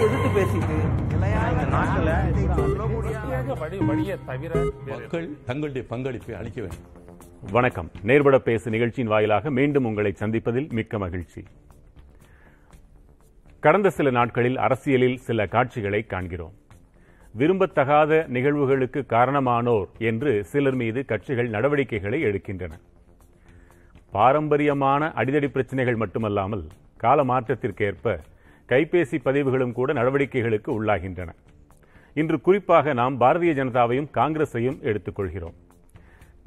எதிர்த்து பேசிட்டு மக்கள் தங்களுடைய பங்களிப்பை அளிக்க வேண்டும். வணக்கம். நேர்பட பேசு நிகழ்ச்சியின் வாயிலாக மீண்டும் உங்களை சந்திப்பதில் மிக்க மகிழ்ச்சி. கடந்த சில நாட்களில் அரசியலில் சில காட்சிகளை காண்கிறோம். விரும்பத்தகாத நிகழ்வுகளுக்கு காரணமானோர் என்று சிலர் மீது கட்சிகள் நடவடிக்கைகளை எடுக்கின்றன. பாரம்பரியமான அடிதடி பிரச்சனைகள் மட்டுமல்லாமல் கால மாற்றத்திற்கேற்ப கைபேசி பதிவுகளும் கூட நடவடிக்கைகளுக்கு உள்ளாகின்றன. இன்று குறிப்பாக நாம் பாரதிய ஜனதாவையும் காங்கிரஸையும் எடுத்துக்கொள்கிறோம்.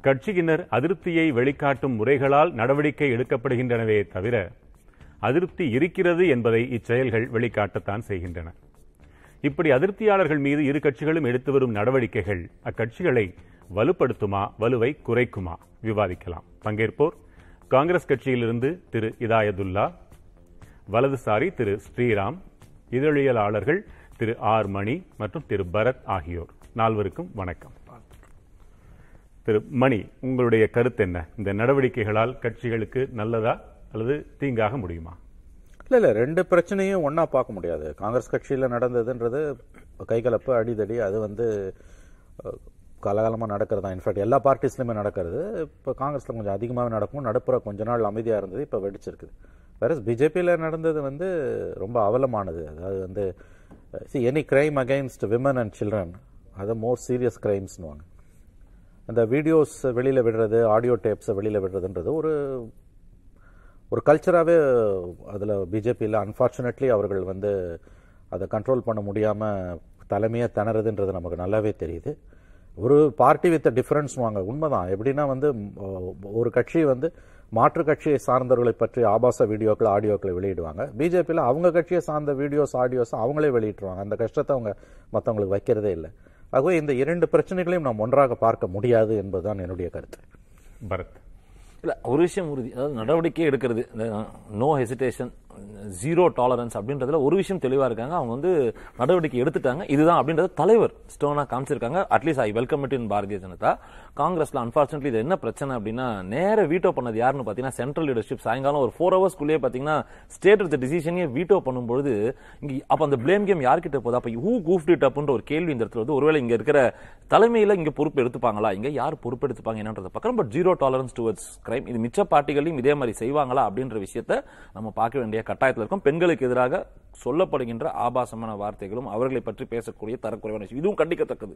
கட்சியினர் அதிருப்தியை வெளிக்காட்டும் முறைகளால் நடவடிக்கை எடுக்கப்படுகின்றனவே தவிர அதிருப்தி இருக்கிறது என்பதை இச்செயல்கள் வெளிக்காட்டத்தான் செய்கின்றன. இப்படி அதிருப்தியாளர்கள் மீது இரு கட்சிகளும் எடுத்து வரும் நடவடிக்கைகள் அக்கட்சிகளை வலுப்படுத்துமா வலுவை குறைக்குமா விவாதிக்கலாம். பங்கேற்போர் காங்கிரஸ் கட்சியிலிருந்து திரு இதாயதுல்லா வலதுசாரி திரு ஸ்ரீராம் இதழியலாளர்கள் திரு ஆர் மணி மற்றும் திரு பரத் ஆகியோர். நால்வருக்கும் வணக்கம். திரு மணி உங்களுடைய கருத்து என்ன? இந்த நடவடிக்கைகளால் கட்சிகளுக்கு நல்லதா அல்லது தீங்காக முடியுமா? இல்ல இல்ல ரெண்டு பிரச்சனையும் ஒன்றா பார்க்க முடியாது. காங்கிரஸ் கட்சியில நடந்ததுன்றது கைகலப்பு அடிதடி அது வந்து அஹ், நடக்கிறது? தான் இன்ஃபேக்ட் எல்லா பார்ட்டிஸ்லையுமே நடக்கிறது. இப்போ காங்கிரஸில் கொஞ்சம் அதிகமாகவே நடக்கும். நடுப்புற கொஞ்ச நாள் அமைதியாக இருந்தது இப்போ வெடிச்சிருக்குது. வேற பிஜேபியில் நடந்தது வந்து ரொம்ப அவலமானது. அதாவது வந்து see any crime against women and children அது மோர் சீரியஸ் கிரைம்ஸ்னுவாங்க அந்த வீடியோஸ் வெளியில் விடுறது ஆடியோ டேப்ஸை வெளியில் விடுறதுன்றது ஒரு ஒரு கல்ச்சராகவே அதில் பிஜேபியில் அன்ஃபார்ச்சுனேட்லி அவர்கள் வந்து அதை கண்ட்ரோல் பண்ண முடியாமல் தலைமையாக திணறதுன்றது நமக்கு நல்லாவே தெரியுது. ஒரு பார்ட்டி வித் டிஃபரன்ஸ் வாங்க. உண்மைதான். எப்படின்னா வந்து ஒரு கட்சி வந்து மாற்று கட்சியை சார்ந்தவர்களை பற்றி ஆபாச வீடியோக்கள் ஆடியோக்களை வெளியிடுவாங்க. பிஜேபியில் அவங்க கட்சியை சார்ந்த வீடியோஸ் ஆடியோஸ் அவங்களே வெளியிட்டுருவாங்க. அந்த கஷ்டத்தை அவங்க மற்றவங்களுக்கு வைக்கிறதே இல்லை. ஆகவே இந்த இரண்டு பிரச்சனைகளையும் நாம் ஒன்றாக பார்க்க முடியாது என்பதுதான் என்னுடைய கருத்து. பரத். இல்ல ஒரு விஷயம் உறுதி அதாவது நடவடிக்கை எடுக்கிறது. நோ ஹெசிடேஷன் ஜீரோ டாலரன்ஸ் அப்படின்றதுல ஒரு விஷயம் தெளிவா இருக்காங்க. அவங்க வந்து நடவடிக்கை எடுத்துட்டாங்க. இதுதான் அப்படின்றது தலைவர் ஸ்டோனா காமிச்சிருக்காங்க. At least I welcome it in Bharatiya Janata. காங்கிரஸ்ல அன்பார்ச்சுனேட்லி இது என்ன பிரச்சனை அப்படின்னா நேர வீட்டோ பண்ணது யாருன்னு பாத்தீங்கன்னா சென்ட்ரல் லீடர்ஷிப் சாயங்காலம் ஒரு ஃபோர் ஹவர்ஸ்க்குள்ளேயே பாத்தீங்கன்னா ஸ்டேட் எடுத்த டிசிஷனே வீட்டோ பண்ணும்பொழுது இங்க அப்ப அந்த பிளேம் கேம் யார்கிட்ட போதா அப்ப ஹூ கூஃப்ட் இட் அப்படின்ற ஒரு கேள்வி இந்த இடத்துல வந்து ஒருவேளை இங்க இருக்கிற தலைமையில இங்க பொறுப்பு எடுத்துப்பாங்களா? இங்க யார் பொறுப்பு எடுத்துப்பாங்க என்னன்றத பக்கம் but zero tolerance towards crime இது மிச்ச பார்ட்டிகளையும் இதே மாதிரி செய்வாங்களா அப்படின்ற விஷயத்த நம்ம பார்க்க வேண்டிய கட்டாயத்தில் இருக்கும் பெண்களுக்கு எதிராக சொல்லப்படுகின்ற ஆபாசமான வார்த்தைகளும் அவர்களை பற்றி பேசக்கூடிய தரக்குறைவான விஷயம். இதுவும் கண்டிக்கத்தக்கது.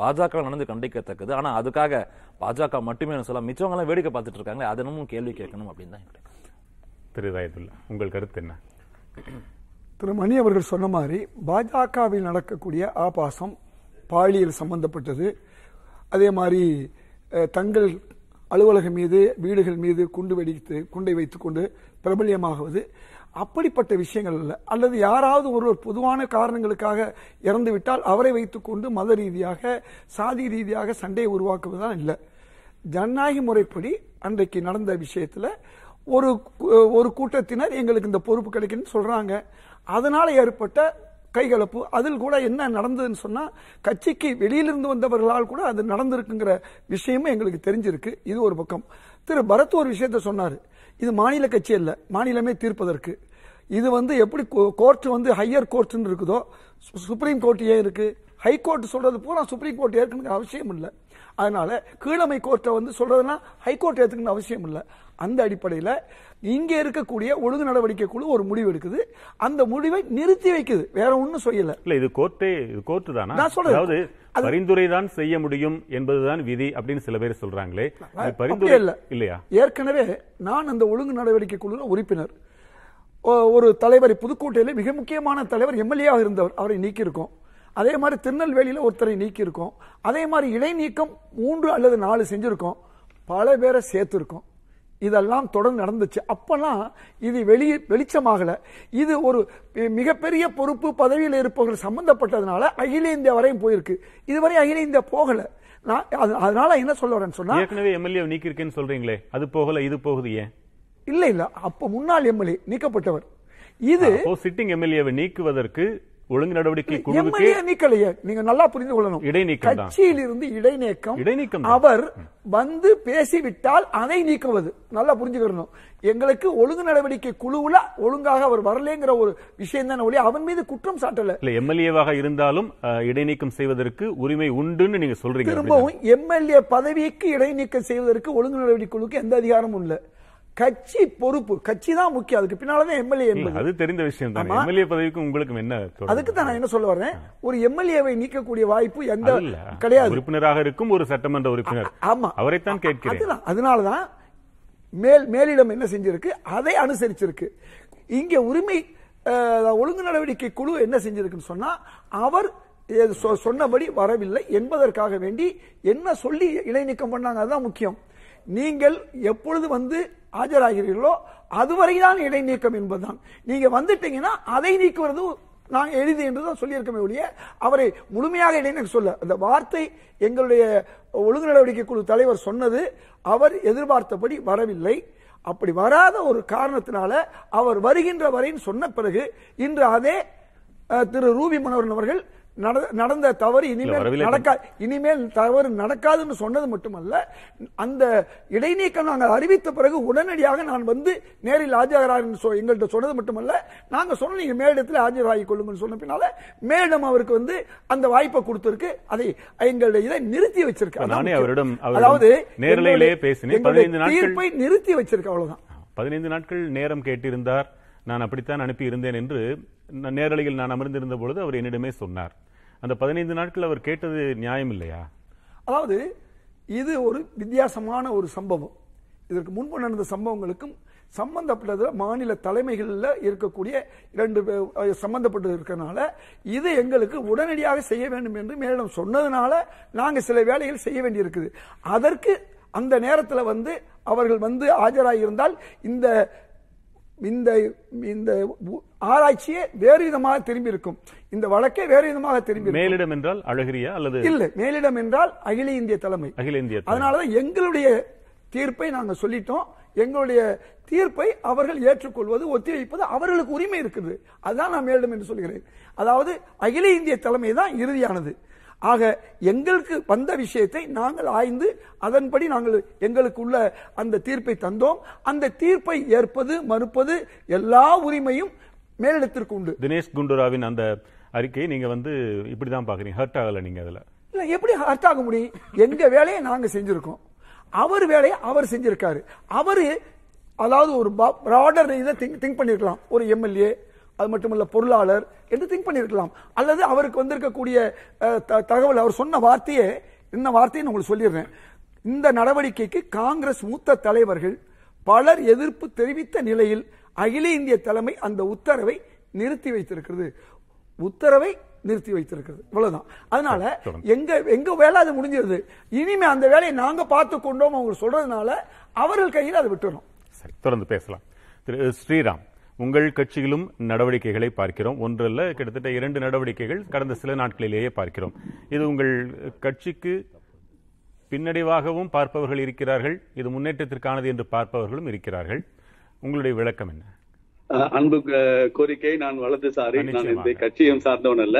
பாஜக நடந்து கண்டிக்கத்தக்கது. ஆனா அதுக்காக பாஜக மட்டுமே சொல்ல மிச்சவங்க எல்லாம் வேடிக்கை பார்த்துட்டு இருக்காங்க அதனமும் கேள்வி கேட்கணும் அப்படின்னு தான். திரு இதாயதுல்லா உங்கள் கருத்து என்ன? திரு மணி அவர்கள் சொன்ன மாதிரி பாஜகவில் நடக்கக்கூடிய ஆபாசம் பாலியல் சம்பந்தப்பட்டது. அதே மாதிரி தங்கள் அலுவலகம் மீது வீடுகள் மீது குண்டு வெடித்து குண்டை வைத்துக்கொண்டு பிரபல்யமாகுவது. அப்படிப்பட்ட விஷயங்கள் அல்ல. அல்லது யாராவது ஒருவர் பொதுவான காரணங்களுக்காக இறந்து விட்டால் அவரை வைத்துக்கொண்டு மத ரீதியாக சாதி ரீதியாக சண்டையை உருவாக்குவதுதான் இல்லை. ஜனநாயக முறைப்படி அன்றைக்கு நடந்த விஷயத்தில் ஒரு ஒரு கூட்டத்தினர் எங்களுக்கு இந்த பொறுப்பு கிடைக்குன்னு சொல்கிறாங்க அதனால் ஏற்பட்ட கைகலப்பு அதில் கூட என்ன நடந்ததுன்னு சொன்னால் கட்சிக்கு வெளியிலிருந்து வந்தவர்களால் கூட அது நடந்திருக்குங்கிற விஷயமும் எங்களுக்கு தெரிஞ்சிருக்கு. இது ஒரு பக்கம். திரு பரத் ஒரு விஷயத்த சொன்னார். இது மாநில கட்சி அல்ல. மாநிலமே தீர்ப்பதற்கு. இது வந்து எப்படி கோர்ட் வந்து ஹையர் கோர்ட்னு இருக்குதோ சுப்ரீம் கோர்ட் ஏன் இருக்கு? ஹை கோர்ட் சொல்றது பூரா சுப்ரீம் கோர்ட் ஏற்கனவே அவசியம் இல்லை அதனால கீழமை கோர்ட்டை வந்து சொல்றதுனா ஹை கோர்ட் ஏத்துக்கணும் அவசியம் இல்லை. அந்த அடிப்படையில் இங்க இருக்கக்கூடிய ஒழுங்கு நடவடிக்கை குழு ஒரு முடிவு எடுக்குது. அந்த முடிவை நிறுத்தி வைக்குது. வேற ஒன்றும் செய்யல. இல்ல இது கோர்ட்டே இது கோர்ட் தானா? நான் அது- பரிந்துரை தான் செய்ய முடியும் என்பதுதான் விதி அப்படின்னு சில பேர் சொல்றாங்களே. பரிந்துரை இல்ல. இல்லையா? ஏற்கனவே நான் அந்த ஒழுங்கு நடவடிக்கை குழுல உறுப்பினர். ஒரு தலைவர் புதுக்கோட்டையில மிக முக்கியமான தலைவர் எம்எல்ஏவாக இருந்தவர். அவரை நீக்கியிருக்கோம். அதே மாதிரி திருநெல்வேலியில ஒருத்தரை நீக்கியிருக்கோம். அதே மாதிரி இடைநீக்கம் மூன்று அல்லது நாலு செஞ்சிருக்கோம். பல பேரை சேர்த்திருக்கோம். இதெல்லாம் தொடர்ந்து நடந்துச்சு. அப்பெல்லாம் இது வெளி வெளிச்சமாகல. இது ஒரு மிகப்பெரிய பொறுப்பு பதவியில் இருப்பவர்கள் சம்பந்தப்பட்டதுனால அகில இந்தியா வரையும் போயிருக்கு. இதுவரை அகில இந்தியா போகல. நான் அது- அதனால என்ன சொல்ல வரேன்னு சொன்னா ஏற்கனவே எம்எல்ஏ நீக்கிருக்கேன்னு சொல்றீங்களே. அது போகல இது போகுது ஏன்? இல்ல இல்ல. அப்ப முன்னாள் எம்எல்ஏ நீக்கப்பட்டவர். இது சிட்டிங் எம்எல்ஏவை நீக்குவதற்கு ஒழுங்கு நடவடிக்கை குழுவுக்கு எம்எல்ஏ நீக்கலையே. நீங்க நல்லா புரிந்து கொள்ளணும். இடைநீக்கம். கட்சியில் இருந்து இடைநீக்கம். இடைநீக்கம். அவர் வந்து பேசிவிட்டால் அதை நீக்குவது. நல்லா புரிஞ்சுக்கணும். எங்களுக்கு ஒழுங்கு நடவடிக்கை குழுவுல ஒழுங்காக அவர் வரலங்கிற ஒரு விஷயம் தானே ஒழிய அவன் மீது குற்றம் சாட்டல. இல்ல எம்எல்ஏவாக இருந்தாலும் இடைநீக்கம் செய்வதற்கு உரிமை உண்டுன்னு நீங்க சொல்றீங்க திரும்பவும் எம்எல்ஏ பதவிக்கு இடைநீக்கம் செய்வதற்கு ஒழுங்கு நடவடிக்கை குழுவுக்கு எந்த அதிகாரமும் இல்ல. கட்சி பொறுப்பு. கட்சி தான் முக்கியம். அதுக்கு பின்னாலதான் எம்எல்ஏ அது தெரிந்த விஷயம் தான். எம்எல்ஏ பதவிக்கும் உங்களுக்கும் என்ன? அதுக்கு தான் நான் என்ன சொல்ல வர்றேன்? ஒரு எம்எல்ஏவை நீக்கக்கூடிய வாய்ப்பு எந்த. கிடையாது. உறுப்பினராக இருக்கும் ஒரு சட்டமன்ற உறுப்பினர். ஆமா. அவரைத்தான் கேட்கிறேன். அதனாலதான் மேல் மேலிடம் என்ன செஞ்சிருக்கு? அதை அனுசரிச்சிருக்கு. இங்க உரிமை ஒழுங்கு நடவடிக்கை குழு என்ன செஞ்சிருக்குன்னு சொன்னா அவர் சொன்னபடி வரவில்லை என்பதற்காக வேண்டி என்ன சொல்லி இடைநீக்கம் பண்ணாங்க அதுதான் முக்கியம். நீங்கள் எப்பொழுது வந்து ஆஜராகிறீர்களோ அதுவரைதான் இடைநீக்கம் என்பதுதான். நீங்க வந்துட்டீங்கன்னா அதை நீக்குவது நான் எளிது என்று தான் சொல்லியிருக்கமே ஒழிய அவரை முழுமையாக இடைநீக்கம் சொல்ல. அந்த வார்த்தை எங்களுடைய ஒழுங்கு நடவடிக்கை குழு தலைவர் சொன்னது அவர் எதிர்பார்த்தபடி வரவில்லை. அப்படி வராத ஒரு காரணத்தினால அவர் வருகின்ற வரைன்னு சொன்ன பிறகு இன்று அதே திரு ரூபி மனோரன் அவர்கள் நடந்த தவறு இனிமேல் வரவில்லை. நடக்கா இனிமேல் தவறு நடக்காதுன்னு சொன்னது மட்டுமல்ல அந்த இடைநீக்கம் நாங்கள் அறிவித்த பிறகு உடனடியாக நான் வந்து நேரில் ஆஜராகிறேன் சொ- எங்கள்கிட்ட சொன்னது மட்டுமல்ல நாங்க சொன்ன நீங்க மேலிடத்தில் ஆஜராகி கொள்ளுங்கன்னு சொன்ன பின்னால மேலிடம் அவருக்கு வந்து அந்த வாய்ப்பை கொடுத்திருக்கு அதை எங்களுடைய இதை நிறுத்தி வச்சிருக்கு அதான் நானே முக்கியம். அவரிடம் அதாவது நேரலையிலே எங்களுடைய- பேசினேன். எங்களுடைய 15 நாட்கள் தீர்ப்பை நிறுத்தி வச்சிருக்கு அவ்வளவுதான் பதினைந்து நாட்கள் நேரம் கேட்டிருந்தார் நான் அப்படித்தான் அனுப்பி இருந்தேன் என்று நேரலையில் நான் அமர்ந்திருந்த பொழுது அவர் என்னிடமே சொன்னார். அந்த பதினைந்து நாட்கள் அவர் கேட்டது நியாயம் இல்லையா? அதாவது இது ஒரு வித்தியாசமான ஒரு சம்பவம். இதற்கு முன்பு நடந்த சம்பவங்களுக்கும் சம்பந்தப்பட்டதில் மாநில தலைமைகளில் இருக்கக்கூடிய இரண்டு பே- சம்பந்தப்பட்டு இது எங்களுக்கு உடனடியாக செய்ய வேண்டும் என்று மேலும் சொன்னதுனால நாங்கள் சில வேலைகள் செய்ய வேண்டியிருக்குது. அதற்கு அந்த நேரத்தில் வந்து அவர்கள் வந்து ஆஜராகியிருந்தால் இந்த இந்த இந்த ஆராய்ச்சியே வேறு விதமாக திரும்பி இருக்கும் இந்த வழக்கே வேறு விதமாக திரும்பி. மேலிடம் என்றால் அழகிரியா அல்லது இல்ல மேலிடம் என்றால் அகில இந்திய தலைமை. அகில இந்திய. அதனாலதான் எங்களுடைய தீர்ப்பை நாங்க சொல்லிட்டோம். எங்களுடைய தீர்ப்பை அவர்கள் ஏற்றுக்கொள்வது ஒத்திவைப்பது அவர்களுக்கு உரிமை இருக்குது. அதுதான் நான் மேலிடம் என்று சொல்கிறேன். அதாவது அகில இந்திய தலைமை தான் இறுதியானது. ஆக எங்களுக்கு வந்த விஷயத்தை நாங்கள் ஆய்ந்து அதன்படி நாங்கள் எங்களுக்கு உள்ள அந்த தீர்ப்பை தந்தோம். அந்த தீர்ப்பை ஏற்பது மறுப்பது எல்லா உரிமையும் மேலிடத்திற்கு உண்டு. தினேஷ் குண்டுராவின் அந்த அறிக்கையை நீங்க வந்து இப்படிதான் பாக்குறீங்க. ஹர்ட் ஆகல நீங்க அதுல. இல்ல எப்படி ஹர்ட் ஆக முடியும்? எங்க வேலையை நாங்க செஞ்சிருக்கோம். அவர் வேலையை அவர் செஞ்சிருக்காரு. அவரு அதாவது ஒரு ப்ராடர் இதை திங்க் திங்க் பண்ணிருக்கலாம். ஒரு எம்எல்ஏ அது மட்டுமல்ல பொருளாளர் என்று திங்க் பண்ணிருக்கலாம் அல்லது அவருக்கு வந்திருக்கக்கூடிய தகவல் அவர் சொன்ன வார்த்தையே என்ன வார்த்தையை உங்களுக்கு சொல்லிடுறேன். இந்த நடவடிக்கைக்கு காங்கிரஸ் மூத்த தலைவர்கள் பலர் எதிர்ப்பு தெரிவித்த நிலையில் அகில இந்திய தலைமை அந்த உத்தரவை நிறுத்தி வைத்திருக்கிறது. உத்தரவை நிறுத்தி வைத்திருக்கிறது. இவ்வளவுதான். அதனால எங்க எங்க வேலை அது முடிஞ்சிருது. இனிமே அந்த வேலையை நாங்க பார்த்து கொண்டோம் அவங்க சொல்றதுனால அவர்கள் கையில் அதை விட்டுறோம். சரி தொடர்ந்து பேசலாம். திரு ஸ்ரீராம். உங்கள் கட்சியிலும் நடவடிக்கைகளை பார்க்கிறோம். ஒன்றல்ல கிட்டத்தட்ட இரண்டு நடவடிக்கைகள் கடந்த சில நாட்களிலேயே பார்க்கிறோம். இது உங்கள் கட்சிக்கு பின்னடைவாகவும் பார்ப்பவர்கள் இருக்கிறார்கள். இது முன்னேற்றத்திற்கானது என்று பார்ப்பவர்களும் இருக்கிறார்கள். உங்களுடைய விளக்கம் என்ன? அன்பு கோரிக்கை நான் வலதுசாரி நான். இந்த கட்சியும் சார்ந்தவன் அல்ல.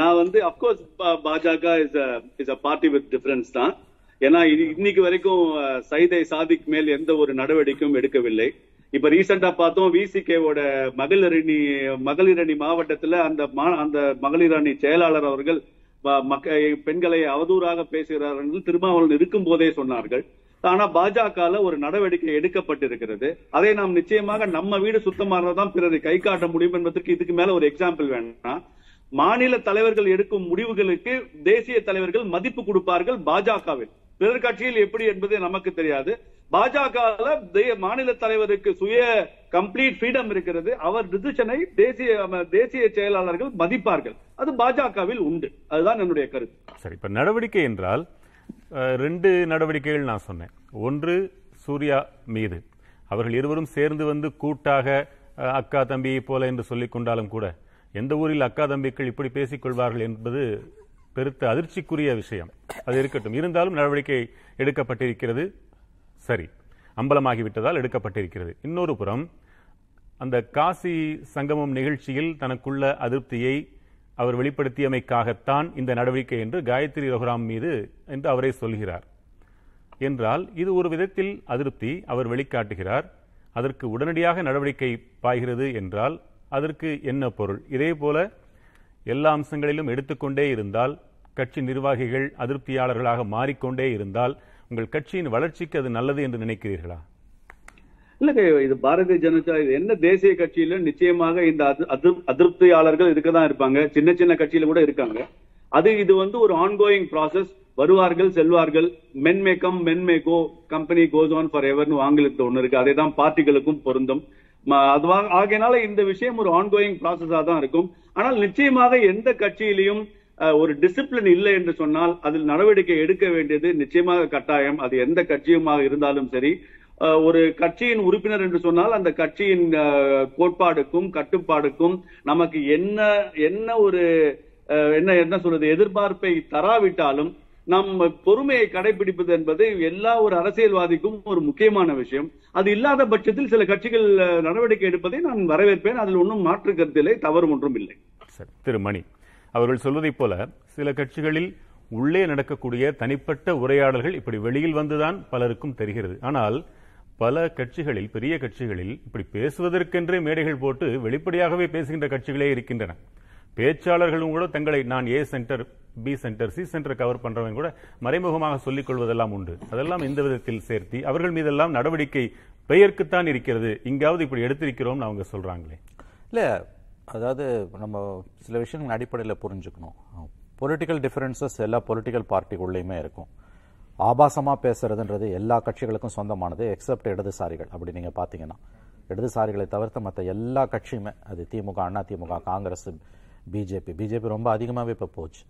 நான் வந்து of course Bhajaka is is a party with difference தான். ஏன்னா இன்னைக்கு வரைக்கும் சைதை சாதிக் மேல் எந்த ஒரு நடவடிக்கையும் எடுக்கவில்லை. இப்ப ரீசெண்டா பார்த்தோம் விசிகேவோட மகளிரணி மகளிரணி மகளிர் அணி மாவட்டத்துல அந்த மா- அந்த மகளிர் அணி செயலாளர் அவர்கள் மக்க- பெண்களை அவதூறாக பேசுகிறார்கள் என்று திருமாவளவன் இருக்கும் போதே சொன்னார்கள். ஆனா பாஜக ஒரு நடவடிக்கை எடுக்கப்பட்டிருக்கிறது. அதை நாம் நிச்சயமாக நம்ம வீடு சுத்தமானதான் பிறரை கை காட்ட முடியும் என்பதற்கு இதுக்கு மேல ஒரு எக்ஸாம்பிள் வேணும்னா மாநில தலைவர்கள் எடுக்கும் முடிவுகளுக்கு தேசிய தலைவர்கள் மதிப்பு கொடுப்பார்கள் பாஜகவில். பிறர் கட்சியில் எப்படி என்பது நமக்கு தெரியாது. பாஜக மாநில தலைவருக்கு சுய கம்ப்ளீட் ஃப்ரீடம் இருக்கிறது. அவர் டிசிஷனை தேசிய தேசிய செயலாளர்கள் மதிப்பார்கள். அது பாஜகவில் உண்டு. அதுதான் என்னுடைய கருத்து. சரி இப்ப நடவடிக்கை என்றால் ரெண்டு நடவடிக்கைகள் நான் சொன்னேன். ஒன்று சூர்யா மீது. அவர்கள் இருவரும் சேர்ந்து வந்து கூட்டாக அக்கா தம்பியை போல என்று சொல்லிக் கொண்டாலும் கூட எந்த ஊரில் அக்கா தம்பிக்கள் இப்படி பேசிக் கொள்வார்கள் என்பது பெருத்த அதிர்ச்சிக்குரிய விஷயம். அது இருக்கட்டும். இருந்தாலும் நடவடிக்கை எடுக்கப்பட்டிருக்கிறது. சரி. அம்பலமாகிவிட்டதால் எடுக்கப்பட்டிருக்கிறது. இன்னொரு புறம் அந்த காசி சங்கமம் நிகழ்ச்சியில் தனக்குள்ள அதிருப்தியை அவர் வெளிப்படுத்தியமைக்காகத்தான் இந்த நடவடிக்கை என்று காயத்ரி ரகுராம் மீது என்று அவரே சொல்கிறார். என்றால் இது ஒரு விதத்தில் அதிருப்தி அவர் வெளிக்காட்டுகிறார். அதற்கு உடனடியாக நடவடிக்கை பாய்கிறது என்றால் அதற்கு என்ன பொருள்? இதே போல எல்லா அம்சங்களிலும் எடுத்துக்கொண்டே இருந்தால் கட்சி நிர்வாகிகள் அதிருப்தியாளர்களாக மாறிக்கொண்டே இருந்தால் உங்கள் கட்சியின் வளர்ச்சிக்கு அது நல்லது என்று நினைக்கிறீர்களா? இல்லங்க இது பாரதிய ஜனதா இது என்ன தேசிய கட்சியில நிச்சயமாக இந்த அது- அது- அதிருப்தியாளர்கள் இருக்கதான் இருப்பாங்க. சின்ன சின்ன கட்சியில கூட இருக்காங்க. அது இது வந்து ஒரு ஆன்கோயிங் ப்ராசஸ் வருவார்கள் செல்வார்கள். Men may come may come company goes on for எவர்னு ஆங்கிலத்தில் ஒன்று இருக்கு. அதே தான் பார்ட்டிகளுக்கும் பொருந்தும். ம- ஆகையினால இந்த விஷயம் ஒரு ஆன்கோயிங் ப்ராசஸா தான் இருக்கும். ஆனால் நிச்சயமாக எந்த கட்சியிலையும் ஒரு டிசிப்ளின் இல்லை என்று சொன்னால் அதில் நடவடிக்கை எடுக்க வேண்டியது நிச்சயமாக கட்டாயம். அது எந்த கட்சியுமாக இருந்தாலும் சரி. ஒரு கட்சியின் உறுப்பினர் என்று சொன்னால் அந்த கட்சியின் கோட்பாடுக்கும் கட்டுப்பாடுக்கும் நமக்கு என்ன என்ன ஒரு என்ன என்ன சொல்றது எதிர்பார்ப்பை தராவிட்டாலும் நம் பொறுமையை கடைபிடிப்பது என்பது எல்லா ஒரு அரசியல்வாதிக்கும் ஒரு முக்கியமான விஷயம். அது இல்லாத பட்சத்தில் சில கட்சிகள் நடவடிக்கை எடுப்பதை நான் வரவேற்பேன். அதில் ஒன்றும் மாற்று கருத்திலே தவறு ஒன்றும் இல்லை. சரி திரு மணி. அவர்கள் சொல்வதைப் போல சில கட்சிகளில் உள்ளே நடக்கக்கூடிய தனிப்பட்ட உரையாடல்கள் இப்படி வெளியில் வந்துதான் பலருக்கும் தெரிகிறது. ஆனால் பல கட்சிகளில் பெரிய கட்சிகளில் இப்படி பேசுவதற்கென்றே மேடைகள் போட்டு வெளிப்படையாகவே பேசுகின்ற கட்சிகளே இருக்கின்றன. பேச்சாளர்களும் கூட தங்களை நான் A centre B centre C centre cover பண்றவங்க கூட மறைமுகமாக சொல்லிக் கொள்வதெல்லாம் உண்டு. அதெல்லாம் இந்த விதத்தில் சேர்த்தி அவர்கள் மீதெல்லாம் நடவடிக்கை பெயர்க்குத்தான் இருக்கிறது. இங்காவது இப்படி எடுத்திருக்கிறோம்னு அவங்க சொல்றாங்களே. இல்லை அதாவது நம்ம சில விஷயங்கள் அடிப்படையில் புரிஞ்சுக்கணும். பொலிட்டிக்கல் டிஃபரன்சஸ் எல்லா பொலிட்டிக்கல் பார்ட்டிக்குள்ளேயுமே இருக்கும். ஆபாசமாக பேசுறதுன்றது எல்லா கட்சிகளுக்கும் சொந்தமானது எக்ஸப்ட் இடதுசாரிகள். அப்படி நீங்கள் பார்த்தீங்கன்னா இடதுசாரிகளை தவிர்த்து மற்ற எல்லா கட்சியுமே அது DMK Anna DMK Congress BJP BJP ரொம்ப அதிகமாகவே இப்போ போச்சு.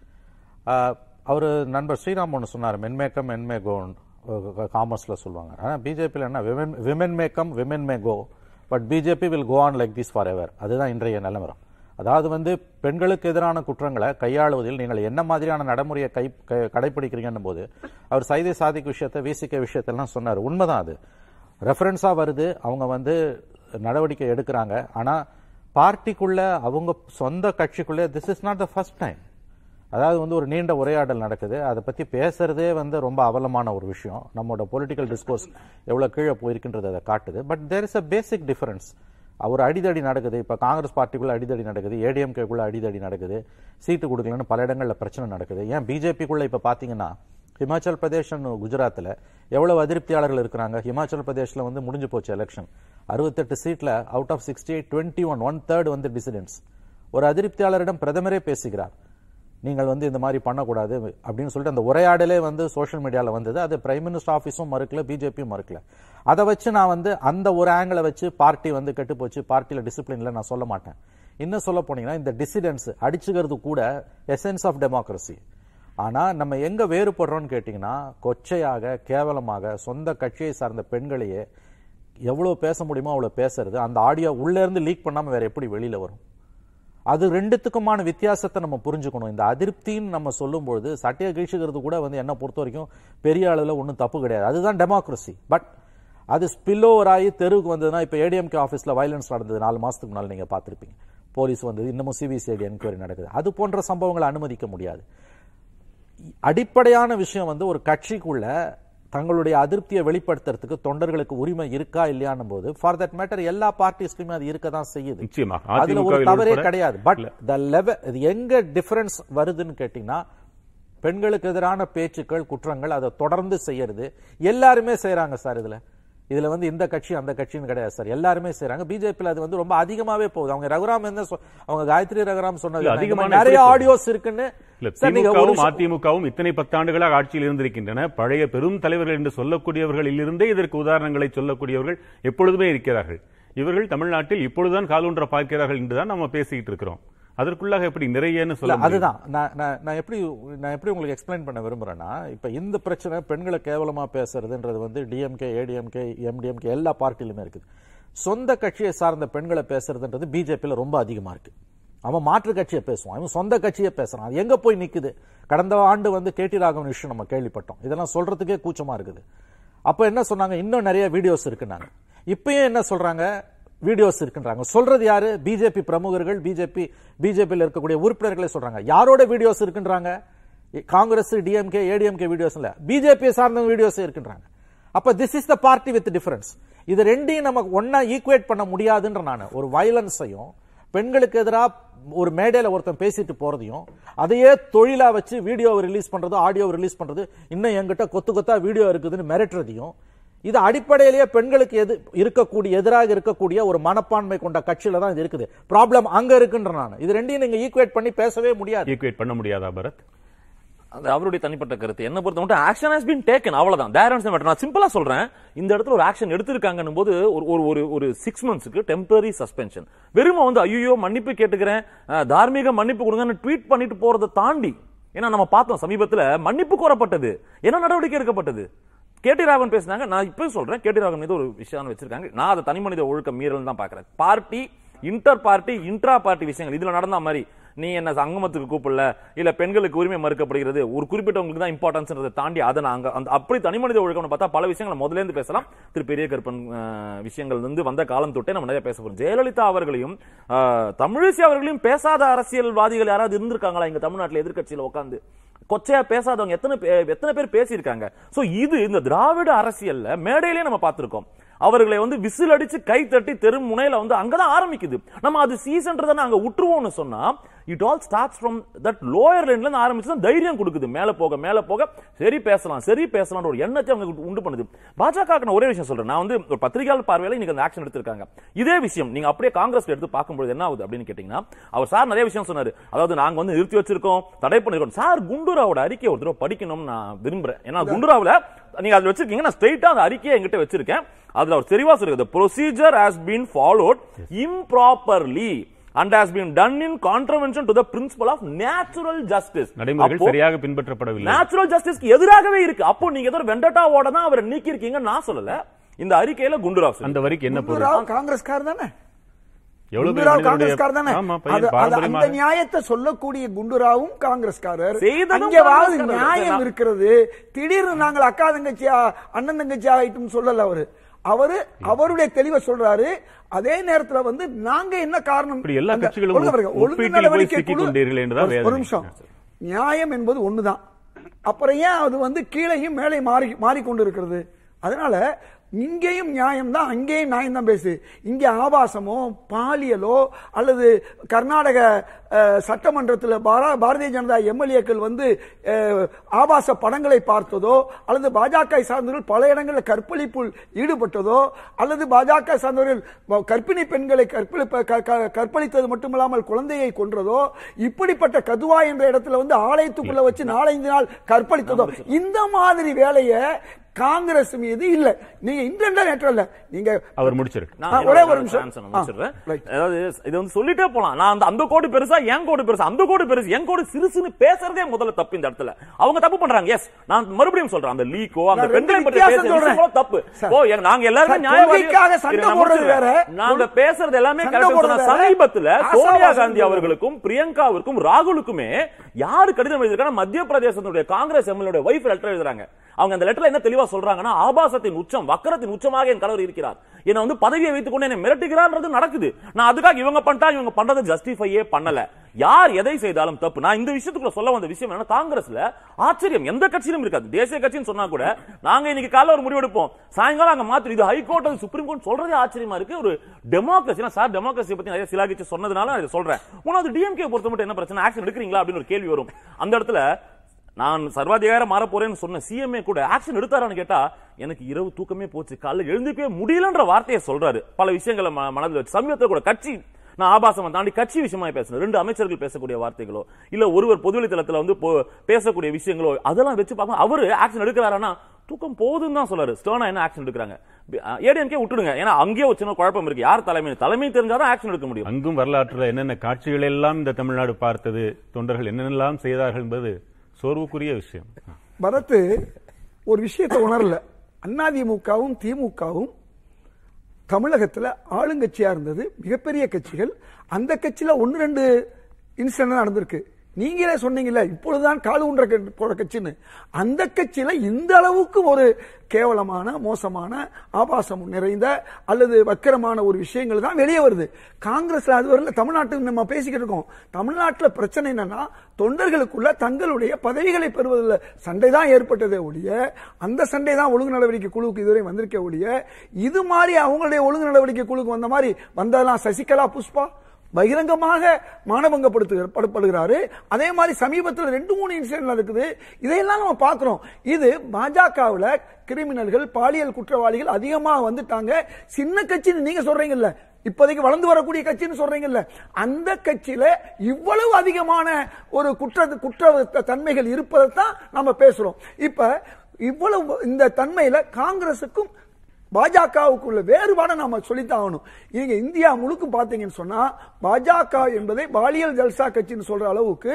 அவர் நண்பர் ஸ்ரீராம் ஒன்று சொன்னார் மென்மேக்கம் மென்மே கோன் காமர்ஸில் சொல்லுவாங்க. ஆனால் பிஜேபியில் என்ன women women may come women may go. But BJP will go on like this forever அதுதான் இன்றைய நிலவரம். அதாவது வந்து பெண்களுக்கு எதிரான குற்றங்களை கையாளுவதில் நீங்கள் என்ன மாதிரியான நடைமுறையை கை க- போது அவர் சைதை சாதிக் விஷயத்தை விசிக்க விஷயத்தெல்லாம் சொன்னார். உண்மைதான் அது. ரெஃபரன்ஸாக வருது. அவங்க வந்து நடவடிக்கை எடுக்கிறாங்க. ஆனால் பார்ட்டிக்குள்ள அவங்க சொந்த கட்சிக்குள்ளே this is not the first time அதாவது வந்து ஒரு நீண்ட உரையாடல் நடக்குது. அதை பற்றி பேசுறதே வந்து ரொம்ப அவலமான ஒரு விஷயம். நம்மளோட பொலிட்டிக்கல் டிஸ்கோர்ஸ் எவ்வளோ கீழே போயிருக்கின்றது அதை காட்டுது. But there is a basic difference ஒரு அடிதடி நடக்குது. இப்போ காங்கிரஸ் பார்ட்டிக்குள்ளே அடிதடி நடக்குது. ஏடிஎம்கேக்குள்ளே அடிதடி நடக்குது. சீட்டு கொடுக்கலன்னு பல இடங்களில் பிரச்சனை நடக்குது. ஏன் பிஜேபிக்குள்ளே இப்போ பார்த்தீங்கன்னா ஹிமாச்சல் பிரதேஷ் குஜராத்தில் எவ்வளவு அதிருப்தியாளர்கள் இருக்கிறாங்க? ஹிமாச்சல் பிரதேஷில் வந்து முடிஞ்சு போச்சு எலெக்ஷன் அறுபத்தெட்டு சீட்டில் out of sixty eight twenty one one third வந்து டிசிடென்ட்ஸ் ஒரு அதிருப்தியாளரிடம் பிரதமரே பேசுகிறார். நீங்கள் வந்து இந்த மாதிரி பண்ணக்கூடாது அப்படின்னு சொல்லிட்டு அந்த உரையாடலே வந்து சோஷியல் மீடியாவில் வந்தது. அது பிரைம் மினிஸ்டர் ஆஃபீஸும் மறுக்கல பிஜேபியும் மறுக்கல. அதை வச்சு நான் வந்து அந்த ஒரு ஆங்கிளை வச்சு பார்ட்டி வந்து கெட்டு போச்சு. பார்ட்டியில் டிசிப்ளின்ல நான் சொல்ல மாட்டேன். இன்னும் சொல்ல போனீங்கன்னா இந்த டிசிடென்ஸ் அடிச்சுக்கிறது கூட எசன்ஸ் ஆஃப் டெமோக்ரஸி ஆனால் நம்ம எங்கே வேறுபடுறோம்னு கேட்டிங்கன்னா கொச்சையாக கேவலமாக சொந்த கட்சியை சார்ந்த பெண்களையே எவ்வளோ பேச முடியுமோ அவ்வளோ பேசுறது. அந்த ஆடியோ உள்ளேருந்து லீக் பண்ணாமல் வேற எப்படி வெளியில் வரும்? அது ரெண்டுத்துக்குமான வித்தியாசத்தை நம்ம புரிஞ்சுக்கணும். இந்த அதிருப்தின்னு நம்ம சொல்லும்பொழுது சட்டையை கீழ்ச்சிக்கிறது கூட வந்து என்ன பொறுத்த வரைக்கும் பெரிய அளவில் ஒன்றும் தப்பு கிடையாது. அதுதான் டெமோக்ரஸி பட் அது ஸ்பில் ஓவர் ஆகி தெருவுக்கு வந்ததுன்னா இப்போ ஏடிஎம்கே ஆஃபீஸில் வயலன்ஸ் நடந்தது நாலு மாதத்துக்கு முன்னால் நீங்கள் பார்த்துருப்பீங்க. போலீஸ் வந்தது இன்னமும் சிபிசிஐடி என்கொயரி நடக்குது. அது போன்ற சம்பவங்களை அனுமதிக்க முடியாது. அடிப்படையான விஷயம் வந்து ஒரு கட்சிக்குள்ள தங்களுடைய அதிருப்தியை வெளிப்படுத்துறதுக்கு தொண்டர்களுக்கு உரிமை இருக்கா இல்லையான்னும் போது ஃபார் தட் மேட்டர் எல்லா பார்ட்டிஸ்லயுமே அது இருக்க தான் செய்யுது. அதுல ஒரு தவறே கிடையாது. பட் த லெவல் இது எங்க டிஃபரன்ஸ் வருதுன்னு கேட்டீங்கன்னா பெண்களுக்கு எதிரான பேச்சுக்கள் குற்றங்கள் அதை தொடர்ந்து செய்யறது எல்லாருமே செய்யறாங்க சார் இதுல. இதுல வந்து இந்த கட்சி அந்த கட்சின்னு கிடையாது சார். எல்லாருமே செய்யறாங்க பிஜேபியில் அது வந்து ரொம்ப அதிகமாவே போகுது. அவங்க ரகுராம் என்ன அவங்க காயத்ரி ரகுராம் சொன்னது நிறைய ஆடியோஸ் இருக்குன்னு. திமுகவும் அதிமுகவும் இத்தனை பத்தாண்டுகளாக ஆட்சியில் இருந்திருக்கின்றன. பழைய பெரும் தலைவர்கள் என்று சொல்லக்கூடியவர்களில் இருந்தே இதற்கு உதாரணங்களை சொல்லக்கூடியவர்கள் எப்பொழுதுமே இருக்கிறார்கள். இவர்கள் தமிழ்நாட்டில் இப்பொழுதுதான் காலூன்ற பார்க்கிறார்கள் என்றுதான் நம்ம பேசிக்கிட்டு இருக்கிறோம். அதற்குள்ளாக எப்படி நிறையன்னு சொல்ல? அதுதான். நான் நான் எப்படி நான் எப்படி உங்களுக்கு எக்ஸ்பிளைன் பண்ண விரும்புறேன்னா இப்ப இந்த பிரச்சனை பெண்களை கேவலமா பேசுறதுன்றது வந்து டிஎம்கே ஏடிஎம்கே எம்டிஎம்கே எல்லா பார்ட்டிலுமே இருக்குது. சொந்த கட்சியை சார்ந்த பெண்களை பேசுறதுன்றது பிஜேபியில் ரொம்ப அதிகமா இருக்கு. அவன் மாற்று கட்சியை பேசுவான். அவன் சொந்த கட்சியை பேசுறான். அது எங்க போய் நிக்குது? கடந்த ஆண்டு வந்து கேடி ராகவன் விஷயம் நம்ம கேள்விப்பட்டோம். இதெல்லாம் சொல்றதுக்கே கூச்சமா இருக்குது. அப்ப என்ன சொன்னாங்க? இன்னும் நிறைய வீடியோஸ் இருக்குன்னாங்க. இப்பயும் என்ன சொல்றாங்க? வீடியோஸ் இருக்குன்றாங்க. சொல்றது யாரு? பிஜேபி பிரமுகர்கள் பிஜேபி பிஜேபியில் இருக்கக்கூடிய உறுப்பினர்களே சொல்றாங்க. யாரோட வீடியோஸ் இருக்குன்றாங்க? காங்கிரஸ் டிஎம்கே ஏடிஎம்கே வீடியோஸ் இல்ல. பிஜேபி சார்ந்த வீடியோஸ் இருக்குன்றாங்க. அப்ப this is the party with difference இது ரெண்டையும் நமக்கு ஒன்னா ஈக்குவேட் பண்ண முடியாதுன்ற நான் ஒரு வயலன்ஸையும் பெண்களுக்கு எதிராக ஒரு மேடையில் ஒருத்தன் பேசிட்டு போறதையும் அதையே தொழிலா வச்சு வீடியோவை ரிலீஸ் பண்றது ஆடியோவை ரிலீஸ் பண்றது இன்னும் என்கிட்ட கொத்து கொத்தா வீடியோ இருக்குதுன்னு மிரட்டுறதையும் இது அடிப்படையிலேயே பெண்களுக்கு எது இருக்கக்கூடிய எதிராக இருக்கக்கூடிய ஒரு மனப்பான்மை கொண்ட கட்சியில தான் இது இருக்குது. ப்ராப்ளம் அங்க இருக்குன்ற நான். இது ரெண்டையும் நீங்க ஈக்குவேட் பண்ணி பேசவே முடியாது. ஈக்குவேட் பண்ண முடியாதா பரத்? அது அவருடைய தனிப்பட்ட கருத்து. என்ன பொறுத்த மட்டும் ஆக்ஷன் ஹஸ் பீன் டேக்கன் அவ்வளவுதான். தேர் ஆன்ஸ் மேட்டர் நான் சிம்பிளா சொல்றேன். இந்த இடத்துல ஒரு ஆக்ஷன் எடுத்திருக்காங்கன்னும் போது ஒரு ஒரு ஒரு ஒரு சிக்ஸ் மந்த்ஸ்க்கு டெம்பரரி சஸ்பென்ஷன் வெறுமை வந்து ஐயோ மன்னிப்பு கேட்டுக்கிறேன். தார்மீக மன்னிப்பு கொடுங்கன்னு ட்வீட் பண்ணிட்டு போறதை தாண்டி ஏன்னா நம்ம பார்த்தோம் சமீபத்துல மன்னிப்பு கோரப்பட்டது. என்ன நடவடிக்கை எடுக்கப்பட்டது? கேடி ராகவன் பேசினாங்க. நான் இப்பவும் சொல்றேன். கேடி ராகவன் மீது ஒரு விஷயம் வச்சிருக்காங்க. நான் அதை தனி மனித ஒழுக்க மீறல் தான் பாக்குறேன். Party inter party intra party விஷயங்கள். இதுல நடந்த மாதிரி நீ என்ன சங்கமத்துக்கு கூப்பிடல? இல்ல பெண்களுக்கு உரிமை மறுக்கப்படுகிறது. ஒரு குறிப்பிட்டவங்களுக்கு தான் இம்பார்ட்டன்ஸ்ன்றதை தாண்டி அதை நாங்க அந்த அப்படி தனி மனித ஒழுக்கம்னு பார்த்தா பல விஷயங்களை முதல்ல இருந்து பேசலாம். திரு பெரிய கருப்பன் விஷயங்கள் வந்து வந்த காலம் தொட்டே நம்ம நிறைய பேச போறோம். ஜெயலலிதா அவர்களையும் தமிழிசை அவர்களையும் பேசாத அரசியல்வாதிகள் யாராவது இருந்திருக்காங்களா? இங்க தமிழ்நாட்டில் எதிர்கட்சியில் உட்காந்து கொச்சையா பேசாதவங்க எத்தனை எத்தனை பேர் பேசியிருக்காங்க? சோ இது இந்த திராவிட அரசியல்ல மேடையிலே நம்ம பார்த்திருக்கோம். அவர்களை வந்து விசில் அடிச்சு கை தட்டி தெரு முனையில வந்து அங்கதான் ஆரம்பிக்குது. நம்ம அது சீசன்றதை நாங்க விட்டுருவோம்னு சொன்னா it all starts from that lower லைன்ல இருந்து ஆரம்பிச்சு தான் தைரியம் கொடுக்குது. மேல போக மேல போக சரி பேசலாம் சரி பேசலாம்ன்ற ஒரு எண்ணத்தை அவங்க உண்டு பண்ணுது. பாஜக நான் ஒரே விஷயம் சொல்றேன். நான் வந்து ஒரு பத்திரிகையாளர் பார்வையில இன்னைக்கு அந்த ஆக்ஷன் எடுத்திருக்காங்க. இதே விஷயம் நீங்க அப்படியே காங்கிரஸ் எடுத்து பார்க்கும்போது என்ன ஆகுது அப்படின்னு கேட்டீங்கன்னா அவர் சார் நிறைய விஷயம் சொன்னாரு. அதாவது நாங்க வந்து நிறுத்தி வச்சிருக்கோம் தடை பண்ணிருக்கோம் சார் குண்டுராவோட அறிக்கையை ஒரு தடவை படிக்கணும்னு நான் விரும்புறேன். ஏன்னா குண்டுராவுல நீங்க அதுல வச்சிருக்கீங்க நான் ஸ்ட்ரைட்டா அந்த அறிக்கையை என்கிட்ட வச்சிருக்கேன். அதுல அவர் தெளிவா சொல்லுங்க procedure has been followed improperly and has been done in contravention to the principle of natural justice நடைமுறைகள் சரியாக பின்பற்றப்படவில்லை. நேச்சுரல் ஜஸ்டிஸ்க்கு எதிராகவே இருக்கு. அப்போ நீங்க ஏதோ வெண்டட்டாவோட தான் அவரை நீக்கி இருக்கீங்க நான் சொல்லல. இந்த அறிக்கையில குண்டுராவ் அந்த வரிக்கு என்ன காங்கிரஸ்கார் தானே? குண்டுராவ் மனிதனுடைய- காங்கிரஸ்கார் தானே ஆமா, அது- பையன் அது அந்த பாரம்பரியமாக நியாயத்தை சொல்லக்கூடிய குண்டுராவும் காங்கிரஸ்காரர். செய்ததும் அங்கேவாவது காங்கிரஸ்காரர். நியாயம் நான்- இருக்கிறது. திடீர்னு நாங்கள் அக்கா தங்கச்சியா அண்ணன் தங்கச்சி ஆயிட்டும் சொல்லல அவரு. அவரு அவருடைய தெளிவை சொல்றாரு. அதே நேரத்துல வந்து நாங்க என்ன காரணம்? எல்லா கட்சிகளும் ஒழுங்கு நடவடிக்கை ஒரு-. நிமிஷம். நியாயம் என்பது ஒண்ணுதான். அப்புறம் ஏன் அது வந்து கீழையும் மேலே மாறி மாறிக்கொண்டு இருக்கிறது? அதனால இங்கேயும் நியாயம் தான் அங்கேயும் நியாயம் தான் பேசு இங்கே ஆபாசமோ பாலியலோ அல்லது கர்நாடக சட்டமன்றத்தில் பாரா- பாரதிய ஜனதா எம்எல்ஏக்கள் வந்து ஆபாச படங்களை பார்த்ததோ அல்லது பாஜக சார்ந்தவர்கள் பல இடங்களில் கற்பழிப்புள் ஈடுபட்டதோ அல்லது பாஜக சார்ந்தவர்கள் கர்ப்பிணி பெண்களை கற்பழிப்ப கற்பழித்தது மட்டுமில்லாமல் குழந்தையை கொன்றதோ இப்படிப்பட்ட கதுவா என்ற இடத்துல வந்து ஆலயத்துக்குள்ள வச்சு நாலஞ்சு நாள் கற்பழித்ததோ இந்த மாதிரி வேலையை காங்கிரஸ் மீது இல்ல நீங்க இன்டெண்டா நேற்றல்ல நீங்க அவர் முடிச்சிருக்கு நான் ஒரே ஒரு நிமிஷம். அதாவது இது வந்து சொல்லிட்டே போலாம் நான் அந்த அந்த கோடு பெருசா என் கோடு பெருசா அந்த கோடு பெருசு என் கோடு சிறுசுன்னு பேசுறதே முதல்ல தப்பு இந்த இடத்துல அவங்க தப்பு பண்றாங்க எஸ் நான் மறுபடியும் சொல்றேன் அந்த லீக்கோ அந்த பெண்களை பற்றி வித்தியாசம் பேசுற சொல்றேன். விஷயம் தப்பு. ஓ நாங்க எல்லாருமே சார், நியாயவாதி கொள்கைக்காக சண்டை போடுறது. வேற. நாங்க பேசுறது எல்லாமே. சமீபத்துல சோனியா காந்தி. அவர்களுக்கும் பிரியங்காவிற்கும் ராகுலுக்குமே யாரு கடிதம் எழுதிருக்காங்க மத்திய பிரதேசத்துடைய காங்கிரஸ் எம்எல்ஏ வைஃப் லெட்டர் எழுதுறாங்க அவங்க அந்த லெட்டர்ல என்ன தெளிவா தெளிவா சொல்றாங்கன்னா ஆபாசத்தின் உச்சம் வக்கரத்தின் உச்சமாக என் கணவர் இருக்கிறார். என்ன வந்து பதவியை வைத்துக் கொண்டு என்னை மிரட்டுகிறார்ன்றது நடக்குது. நான் அதுக்காக இவங்க பண்ணிட்டா இவங்க பண்றது ஜஸ்டிஃபையே பண்ணல. யார் எதை செய்தாலும் தப்பு. நான் இந்த விஷயத்துக்குள்ள சொல்ல வந்த விஷயம் என்ன காங்கிரஸ்ல ஆச்சரியம் எந்த கட்சியிலும் இருக்காது. தேசிய கட்சின்னு சொன்னா கூட நாங்க இன்னைக்கு காலைல ஒரு முடிவெடுப்போம். சாயங்காலம் அங்க மாத்திரம். இது ஹைகோர்ட் அது சுப்ரீம் கோர்ட் சொல்றதே ஆச்சரியமா இருக்கு. ஒரு டெமோக்ரஸி சார் டெமோக்ரஸி பத்தி நிறைய சிலாகிச்சு சொன்னதுனால நான் இதை சொல்றேன். மூணாவது டிஎம்கே பொறுத்த மட்டும் என்ன பிரச்சனை? ஆக்ஷன் எடுக்கிறீங்களா? அப்படின்னு ஒரு கேள்வி வரும். அந்த இடத்துல நான் சர்வாதிகாரம் மாற போறேன்னு சொன்ன சிஎம்ஏ கூட ஆக்ஷன் எடுத்தாரான்னு கேட்டா எனக்கு இரவு தூக்கமே போச்சு. காலைல எழுந்துக்கவே முடியலன்ற வார்த்தையை சொல்றாரு. பல விஷயங்களை ம- மனதில் வச்சு. சமீபத்தில் கூட கட்சி நான் ஆபாசம் தாண்டி கட்சி விஷயமா பேசணும் ரெண்டு அமைச்சர்கள் பேசக்கூடிய வார்த்தைகளோ இல்ல ஒருவர் பொதுவெளி தளத்துல வந்து போ- பேசக்கூடிய விஷயங்களோ அதெல்லாம் வச்சு பார்க்க அவரு ஆக்ஷன் எடுக்கிறாருன்னா தூக்கம் போதுன்னு தான் சொல்றாரு. ஸ்டோனா என்ன ஆக்ஷன் எடுக்கிறாங்க? ஏடிஎம்கே விட்டுடுங்க. ஏன்னா அங்கேயே ஒரு சின்ன குழப்பம் இருக்கு. யார் தலைமை? தலைமை தெரிஞ்சாதான் ஆக்ஷன் எடுக்க முடியும். அங்கும் வரலாற்றுல என்னென்ன காட்சிகள் எல்லாம் இந்த தமிழ்நாடு பார்த்தது? தொண்டர்கள் என்னென்னலாம் செய்தார்கள் என்பது சோர்வுக்குரிய விஷயம். பரத் ஒரு விஷயத்தை உணரல. அதிமுகவும் திமுகவும் தமிழகத்தில் ஆளுங்கட்சியா இருந்தது மிகப்பெரிய கட்சிகள். அந்த கட்சியில ஒன்னு ரெண்டு இன்சிடென்ட் நடந்திருக்கு. நீங்களே சொன்னீங்கல்ல இப்பொழுதுதான் கால் உன்ற க- போற கட்சின்னு. அந்த கட்சியில இந்த அளவுக்கு ஒரு கேவலமான மோசமான ஆபாசம் நிறைந்த அல்லது வக்கரமான ஒரு விஷயங்கள் தான் வெளியே வருது. காங்கிரஸ்ல அது வரல தமிழ்நாட்டுக்கு நம்ம பேசிக்கிட்டு இருக்கோம். தமிழ்நாட்டுல பிரச்சனை என்னன்னா தொண்டர்களுக்குள்ள தங்களுடைய பதவிகளை பெறுவதில் சண்டை தான் ஏற்பட்டதே ஒழிய அந்த சண்டை தான் ஒழுங்கு நடவடிக்கை குழுவுக்கு இதுவரை வந்திருக்க ஒழிய இது மாதிரி அவங்களுடைய ஒழுங்கு நடவடிக்கை குழுக்கு வந்த மாதிரி வந்ததெல்லாம் சசிகலா புஷ்பா பகிரங்கமாக மானபங்கப்படுத்தப்படுகிறாரு அதே மாதிரி சமீபத்தில் ரெண்டு மூணு இன்சிடென்ட் நடக்குது. இதையெல்லாம் நம்ம பார்க்கிறோம். இது பாஜகவில் கிரிமினல்கள் பாலியல் குற்றவாளிகள் அதிகமாக வந்துட்டாங்க. சின்ன கட்சின்னு நீங்க சொல்றீங்கல்ல. இப்போதைக்கு வளர்ந்து வரக்கூடிய கட்சின்னு சொல்றீங்கல்ல. அந்த கட்சியில இவ்வளவு அதிகமான ஒரு குற்ற குற்ற தன்மைகள் இருப்பதை தான் நம்ம பேசுறோம். இப்ப இவ்வளவு இந்த தன்மையில காங்கிரசுக்கும் பாஜகவுக்குள்ள வேறுபாடை நாம சொல்லித்தான் ஆகணும். நீங்க இந்தியா முழுக்க பாத்தீங்கன்னு சொன்னா பாஜக என்பதை பாலியல் ஜல்சா கட்சின்னு சொல்ற அளவுக்கு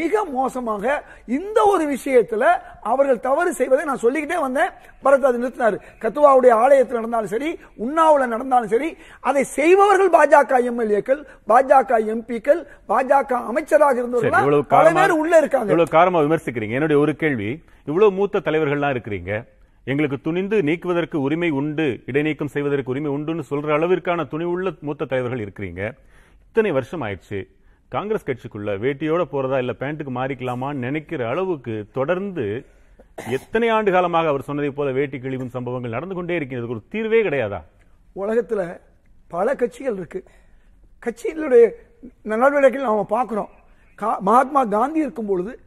மிக மோசமாக இந்த ஒரு விஷயத்துல அவர்கள் தவறு செய்வதை நான் சொல்லிக்கிட்டே வந்தேன். பரத் அதை நிறுத்தினாரு. கத்துவாவுடைய ஆலயத்தில் நடந்தாலும் சரி உண்ணாவுல நடந்தாலும் சரி அதை செய்பவர்கள் பாஜக எம்எல்ஏக்கள் பாஜக எம்பிக்கள் பாஜக அமைச்சராக சரி, இருந்தவர்கள் பல பேர் உள்ள இருக்காங்க. இவ்வளவு காரமா விமர்சிக்கிறீங்க. என்னுடைய ஒரு கேள்வி இவ்வளவு மூத்த தலைவர்கள்லாம் இருக்கிறீங்க. எங்களுக்கு துணிந்து நீக்குவதற்கு உரிமை உண்டு இடைநீக்கம் செய்வதற்கு உரிமை உண்டுன்னு சொல்ற அளவிற்கான துணிவுள்ள மூத்த தலைவர்கள் இருக்கிறீங்க. இத்தனை வருஷம் ஆயிடுச்சு. காங்கிரஸ் கட்சிக்குள்ள வேட்டியோட போறதா இல்ல பேண்ட்டுக்கு மாறிக்கலாமான்னு நினைக்கிற அளவுக்கு தொடர்ந்து எத்தனை ஆண்டு காலமாக அவர் சொன்னதை போல வேட்டி கிழிவும் சம்பவங்கள் நடந்து கொண்டே இருக்கிறது ஒரு தீர்வே கிடையாதா? உலகத்துல பல கட்சிகள் இருக்கு. கட்சிகளுடைய நடவடிக்கைகள் நாம பார்க்கிறோம். கா- மகாத்மா காந்தி இருக்கும் பொழுது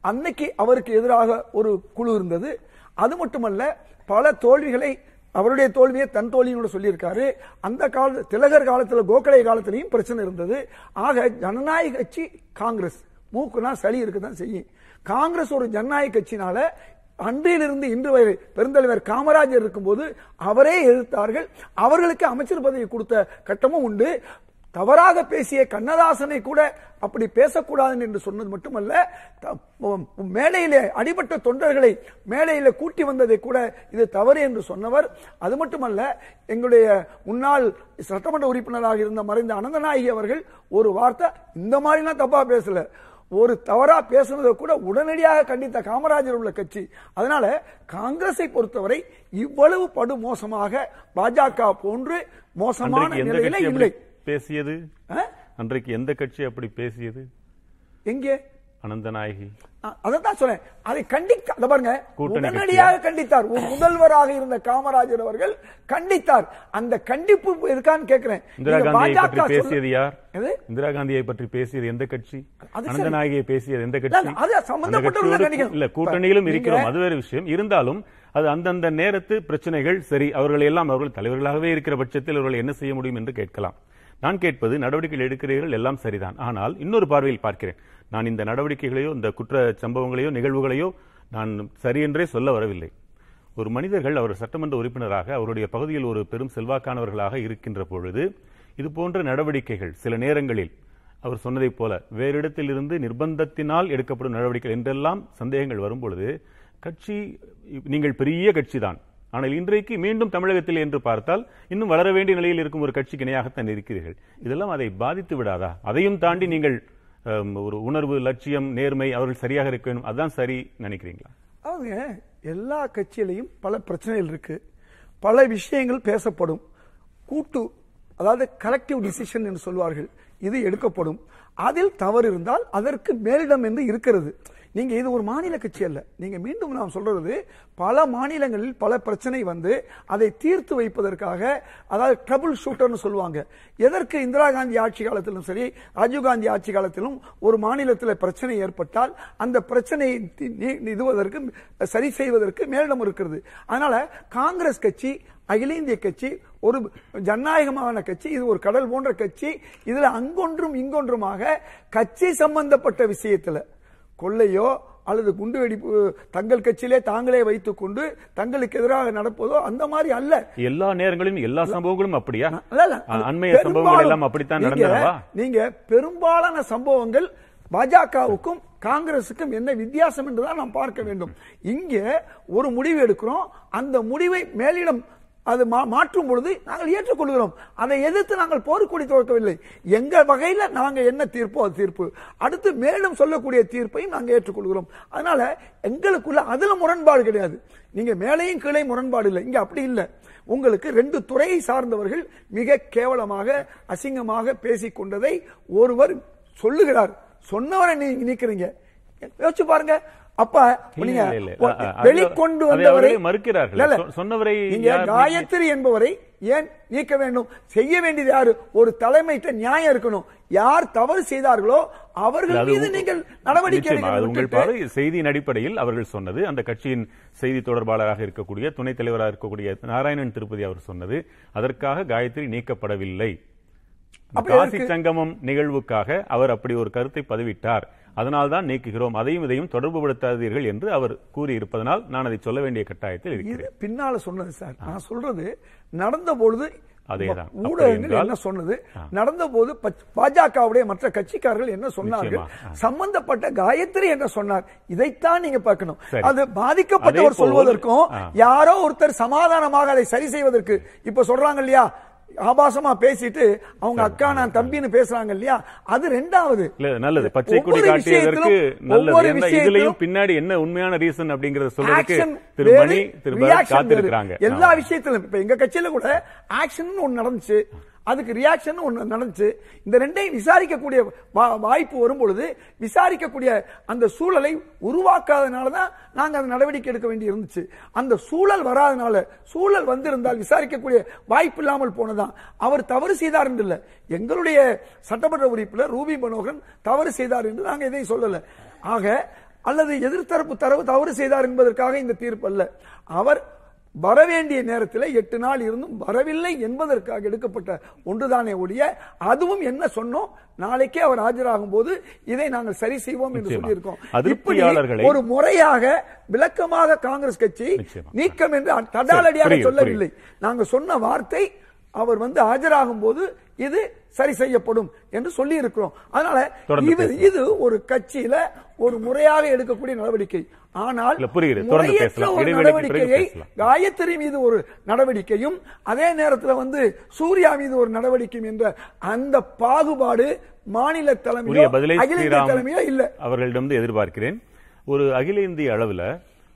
அன்னைக்கு அவருக்கு எதிராக ஒரு குழு இருந்தது. அது மட்டுமல்ல பல தோல்விகளை அவருடைய தோல்வியை தன் தோல்வியோட சொல்லியிருக்காரு. அந்த கால திலகர் காலத்தில் கோகலே காலத்திலையும் பிரச்சனை இருந்தது. ஆக ஜனநாயக கட்சி காங்கிரஸ். மூக்குனா சளி இருக்குதான் செய்யும். காங்கிரஸ் ஒரு ஜனநாயக கட்சினால அன்றிலிருந்து இன்று வரை பெருந்தலைவர் காமராஜர் இருக்கும்போது அவரே எதிர்த்தார்கள் அவர்களுக்கு அமைச்சர் பதவி கொடுத்த கட்டமும் உண்டு. தவறாக பேசிய கண்ணதாசனை கூட அப்படி பேசக்கூடாது என்று சொன்னது மட்டுமல்ல மேடையிலே அடிபட்ட தொண்டர்களை மேடையிலே கூட்டி வந்ததை கூட இது தவறு என்று சொன்னவர். அது மட்டுமல்ல எங்களுடைய முன்னாள் சட்டமன்ற உறுப்பினராக இருந்த மறைந்த அனந்தநாயகி அவர்கள் ஒரு வார்த்தை இந்த மாதிரிலாம் தப்பா பேசல. ஒரு தவறா பேசுனதை கூட உடனடியாக கண்டித்த காமராஜர் உள்ள கட்சி. அதனால காங்கிரஸை பொறுத்தவரை இவ்வளவு படு மோசமாக பாஜக போன்று மோசமான நிலையில இல்லை. பேசியது? அன்றைக்கு எந்த கட்சி அப்படி பேசியது? எங்கே? அனந்தநாயகி. அ- அதைத்தான் சொல்றேன் அதை கண்டிக்க அத பாருங்க. உடனடியாக கண்டித்தார். முதல்வராக இருந்த காமராஜர் அவர்கள் கண்டித்தார். அந்த கண்டிப்பு இருக்கான்னு கேட்கிறேன் இந்திரா காந்தியை பற்றி பேசியது யார்? இந்திரா காந்தியை பற்றி பேசியது எந்த கட்சி. அனந்தநாயகியை பேசியது எந்த கட்சி? அது கண்டிக்கணும். இல்ல கூட்டணியிலும் இருக்கிறோம். அது வேறு விஷயம். இருந்தாலும் அது அந்தந்த நேரத்து பிரச்சனைகள் சரி. அவர்கள் எல்லாம் அவர்கள் தலைவர்களாகவே இருக்கிற பட்சத்தில் அவர்கள் என்ன செய்ய முடியும் என்று கேட்கலாம். நான் கேட்பது நடவடிக்கைகள் எடுக்கிறீர்கள் எல்லாம் சரிதான். ஆனால் இன்னொரு பார்வையில் பார்க்கிறேன். நான் இந்த நடவடிக்கைகளையோ இந்த குற்ற சம்பவங்களையோ நிகழ்வுகளையோ நான் சரியென்றே சொல்ல வரவில்லை. ஒரு மனிதர்கள் அவர் சட்டமன்ற உறுப்பினராக அவருடைய பகுதியில் ஒரு பெரும் செல்வாக்கானவர்களாக இருக்கின்ற பொழுது இது போன்ற நடவடிக்கைகள் சில நேரங்களில் அவர் சொன்னதைப் போல வேறு இடத்திலிருந்து நிர்பந்தத்தினால் எடுக்கப்படும் நடவடிக்கைகள் என்றெல்லாம் சந்தேகங்கள் வரும்பொழுது கட்சி நீங்கள் பெரிய கட்சிதான் ஆனால் இன்றைக்கு மீண்டும் தமிழகத்தில் என்று பார்த்தால் இன்னும் வளர வேண்டிய நிலையில் இருக்கும் ஒரு கட்சிக்கு இணையாகத்தான் இருக்கிறீர்கள். இதெல்லாம் அதை பாதித்து விடாதா? அதையும் தாண்டி நீங்கள் ஒரு உணர்வு லட்சியம் நேர்மை அவர்கள் சரியாக இருக்க வேண்டும். அதுதான் சரி நினைக்கிறீங்களா? அவங்க எல்லா கட்சியிலையும் பல பிரச்சனைகள் இருக்கு. பல விஷயங்கள் பேசப்படும். கூட்டு அதாவது கலெக்டிவ் டிசிஷன் என்று சொல்வார்கள். இது எடுக்கப்படும். அதில் தவறு இருந்தால் அதற்கு மேலிடம் என்று இருக்கிறது. நீங்க இது ஒரு மாநில கட்சி அல்ல. நீங்க மீண்டும் நாம் சொல்றது பல மாநிலங்களில் பல பிரச்சனை வந்து அதை தீர்த்து வைப்பதற்காக அதாவது ட்ரபுள் ஷூட்டர்னு சொல்லுவாங்க. எதற்கு இந்திரா காந்தி ஆட்சி காலத்திலும் சரி ராஜீவ் காந்தி ஆட்சி காலத்திலும் ஒரு மாநிலத்தில் பிரச்சனை ஏற்பட்டால் அந்த பிரச்சனையை தி- இதுவதற்கு சரி செய்வதற்கு மேலிடம் இருக்கிறது. அதனால காங்கிரஸ் கட்சி அகில இந்திய கட்சி ஒரு ஜனநாயகமான கட்சி இது ஒரு கடல் போன்ற கட்சி இதுல அங்கொன்றும் இங்கொன்றுமாக கட்சி சம்பந்தப்பட்ட விஷயத்துல கொள்ளையோ அல்லது குண்டு வெடிப்பு தங்கள் கட்சியிலே தாங்களே வைத்துக் கொண்டு தங்களுக்கு எதிராக நடப்பதோ அந்த மாதிரி அல்ல. எல்லா நேரங்களிலும் எல்லா சம்பவங்களும் அப்படியா? அண்மைய சம்பவங்கள் எல்லாம் அப்படித்தான் நடந்தனவா நீங்க பெரும்பாலான சம்பவங்கள் பாஜகவுக்கும் காங்கிரசுக்கும் என்ன வித்தியாசம் என்றுதான் நாம் பார்க்க வேண்டும். இங்கே ஒரு முடிவு எடுக்கிறோம். அந்த முடிவை மேலிடம் அது மா- மாற்றும் பொழுது நாங்கள் ஏற்றுக்கொள்கிறோம். அதை எதிர்த்து நாங்கள் போர்க்கொடி துவக்கவில்லை. எங்கள் வகையில் நாங்கள் என்ன தீர்ப்போ அது தீர்ப்பு. அடுத்து மேலும் சொல்லக்கூடிய தீர்ப்பையும் நாங்கள் ஏற்றுக்கொள்கிறோம். அதனால எங்களுக்குள்ள அதில் முரண்பாடு கிடையாது. நீங்கள் மேலையும் கீழே முரண்பாடு இல்லை. இங்கே அப்படி இல்லை. உங்களுக்கு ரெண்டு துறையை சார்ந்தவர்கள் மிக கேவலமாக அசிங்கமாக பேசிக்கொண்டதை ஒருவர் சொல்லுகிறார். சொன்னவரை நீங்க நீக்கிறீங்க. யோசிச்சு பாருங்க. அப்ப நீங்க வெளிக்கொண்டு வந்தவரை மறுக்கிறார்கள். சொன்னவரை நீங்க காயத்ரி என்பவரை ஏன் நீக்க வேண்டும்? செய்ய வேண்டியது யாரு? ஒரு தலைமைட்ட நியாயம் இருக்கணும். யார் தவறு செய்தார்களோ அவர்கள் மீது நீங்கள் நடவடிக்கை செய்தியின் அடிப்படையில் அவர்கள் சொன்னது. அந்த கட்சியின் செய்தி தொடர்பாளராக இருக்கக்கூடிய துணைத் தலைவராக இருக்கக்கூடிய நாராயணன் திருப்பதி அவர் சொன்னது. அதற்காக காயத்ரி நீக்கப்படவில்லை. காசி? சங்கமம் நிகழ்வுக்காக அவர் அப்படி ஒரு கருத்தை பதிவிட்டார். அதனால்தான் நீக்குகிறோம். அதையும் இதையும் தொடர்புபடுத்தாதீர்கள் என்று அவர் கூறியிருப்பதனால் நான் அதை சொல்ல வேண்டிய கட்டாயத்தில் இது பின்னால சொன்னது சார். நான் சொல்றது நடந்த பொழுது அதேதான். ஊடகங்கள் என்ன சொன்னது? நடந்த போது பாஜகவுடைய மற்ற கட்சிக்காரர்கள் என்ன சொன்னார்கள். சம்பந்தப்பட்ட காயத்ரி என்ன சொன்னார்? இதைத்தான் நீங்க பார்க்கணும். அது பாதிக்கப்பட்டவர் சொல்வதற்கும். யாரோ ஒருத்தர் சமாதானமாக அதை சரி செய்வதற்கு இப்ப சொல்றாங்க இல்லையா? ஆபாசமா பேசிட்டு அவங்க அக்கா நான் தம்பின்னு பேசுறாங்க இல்லையா? அது ரெண்டாவது. நல்லது. பச்சை கொடி காட்டியதற்கு நல்லது. இதுலயும் பின்னாடி என்ன உண்மையான ரீசன் அப்படிங்கறத சொல்றதுக்கு திரு மணி திரு காத்திருக்கிறாங்க. எல்லா. விஷயத்திலும் இப்ப எங்க கட்சியில கூட ஆக்ஷன் ஒண்ணு நடந்துச்சு. அதுக்கு ரியாக்ஷன் ஒன்று நடந்துச்சு. இந்த ரெண்டையும் விசாரிக்கக்கூடிய வா- வாய்ப்பு வரும் பொழுது விசாரிக்கக்கூடிய அந்த சூழலை உருவாக்காதனால தான் நாங்கள் அந்த நடவடிக்கை எடுக்க வேண்டி இருந்துச்சு. அந்த சூழல் வராதனால சூழல் வந்திருந்தால் விசாரிக்கக்கூடிய வாய்ப்பு இல்லாமல் போனதான். அவர் தவறு செய்தார் என்று இல்லை எங்களுடைய சட்டமன்ற உறுப்பினர் ரூபி மனோகரன் தவறு செய்தார் என்று நாங்கள் எதையும் சொல்லலை. ஆக அல்லது எதிர்த்தரப்பு தரவு தவறு செய்தார் என்பதற்காக இந்த தீர்ப்பு அல்ல. அவர் வரவேண்டிய நேரத்தில் எட்டு நாள் இருந்தும் வரவில்லை என்பதற்காக எடுக்கப்பட்ட ஒன்றுதானே ஒழிய அதுவும் என்ன சொன்னோம் நாளைக்கே அவர் ஆஜராகும் போது இதை நாங்கள் சரி செய்வோம் என்று. சொல்லியிருக்கோம் இப்படி ஒரு முறையாக விளக்கமாக காங்கிரஸ் கட்சி. நீக்கம் என்று தடாலடியாக சொல்லவில்லை நாங்க சொன்ன வார்த்தை அவர் வந்து ஆஜராகும் போது இது சரி செய்யப்படும் என்று சொல்லி இருக்கிறோம் அதனால. இது ஒரு கட்சியில ஒரு முறையாக எடுக்கக்கூடிய நடவடிக்கை. ஆனால் நடவடிக்கையை. காயத்ரி மீது ஒரு நடவடிக்கையும் அதே நேரத்தில் வந்து சூர்யா மீது ஒரு நடவடிக்கையும் என்ற அந்த பாகுபாடு மாநில தலைமையோ அகில தலைமையோ இல்ல. அவர்களிடம் எதிர்பார்க்கிறேன். ஒரு அகில இந்திய அளவுல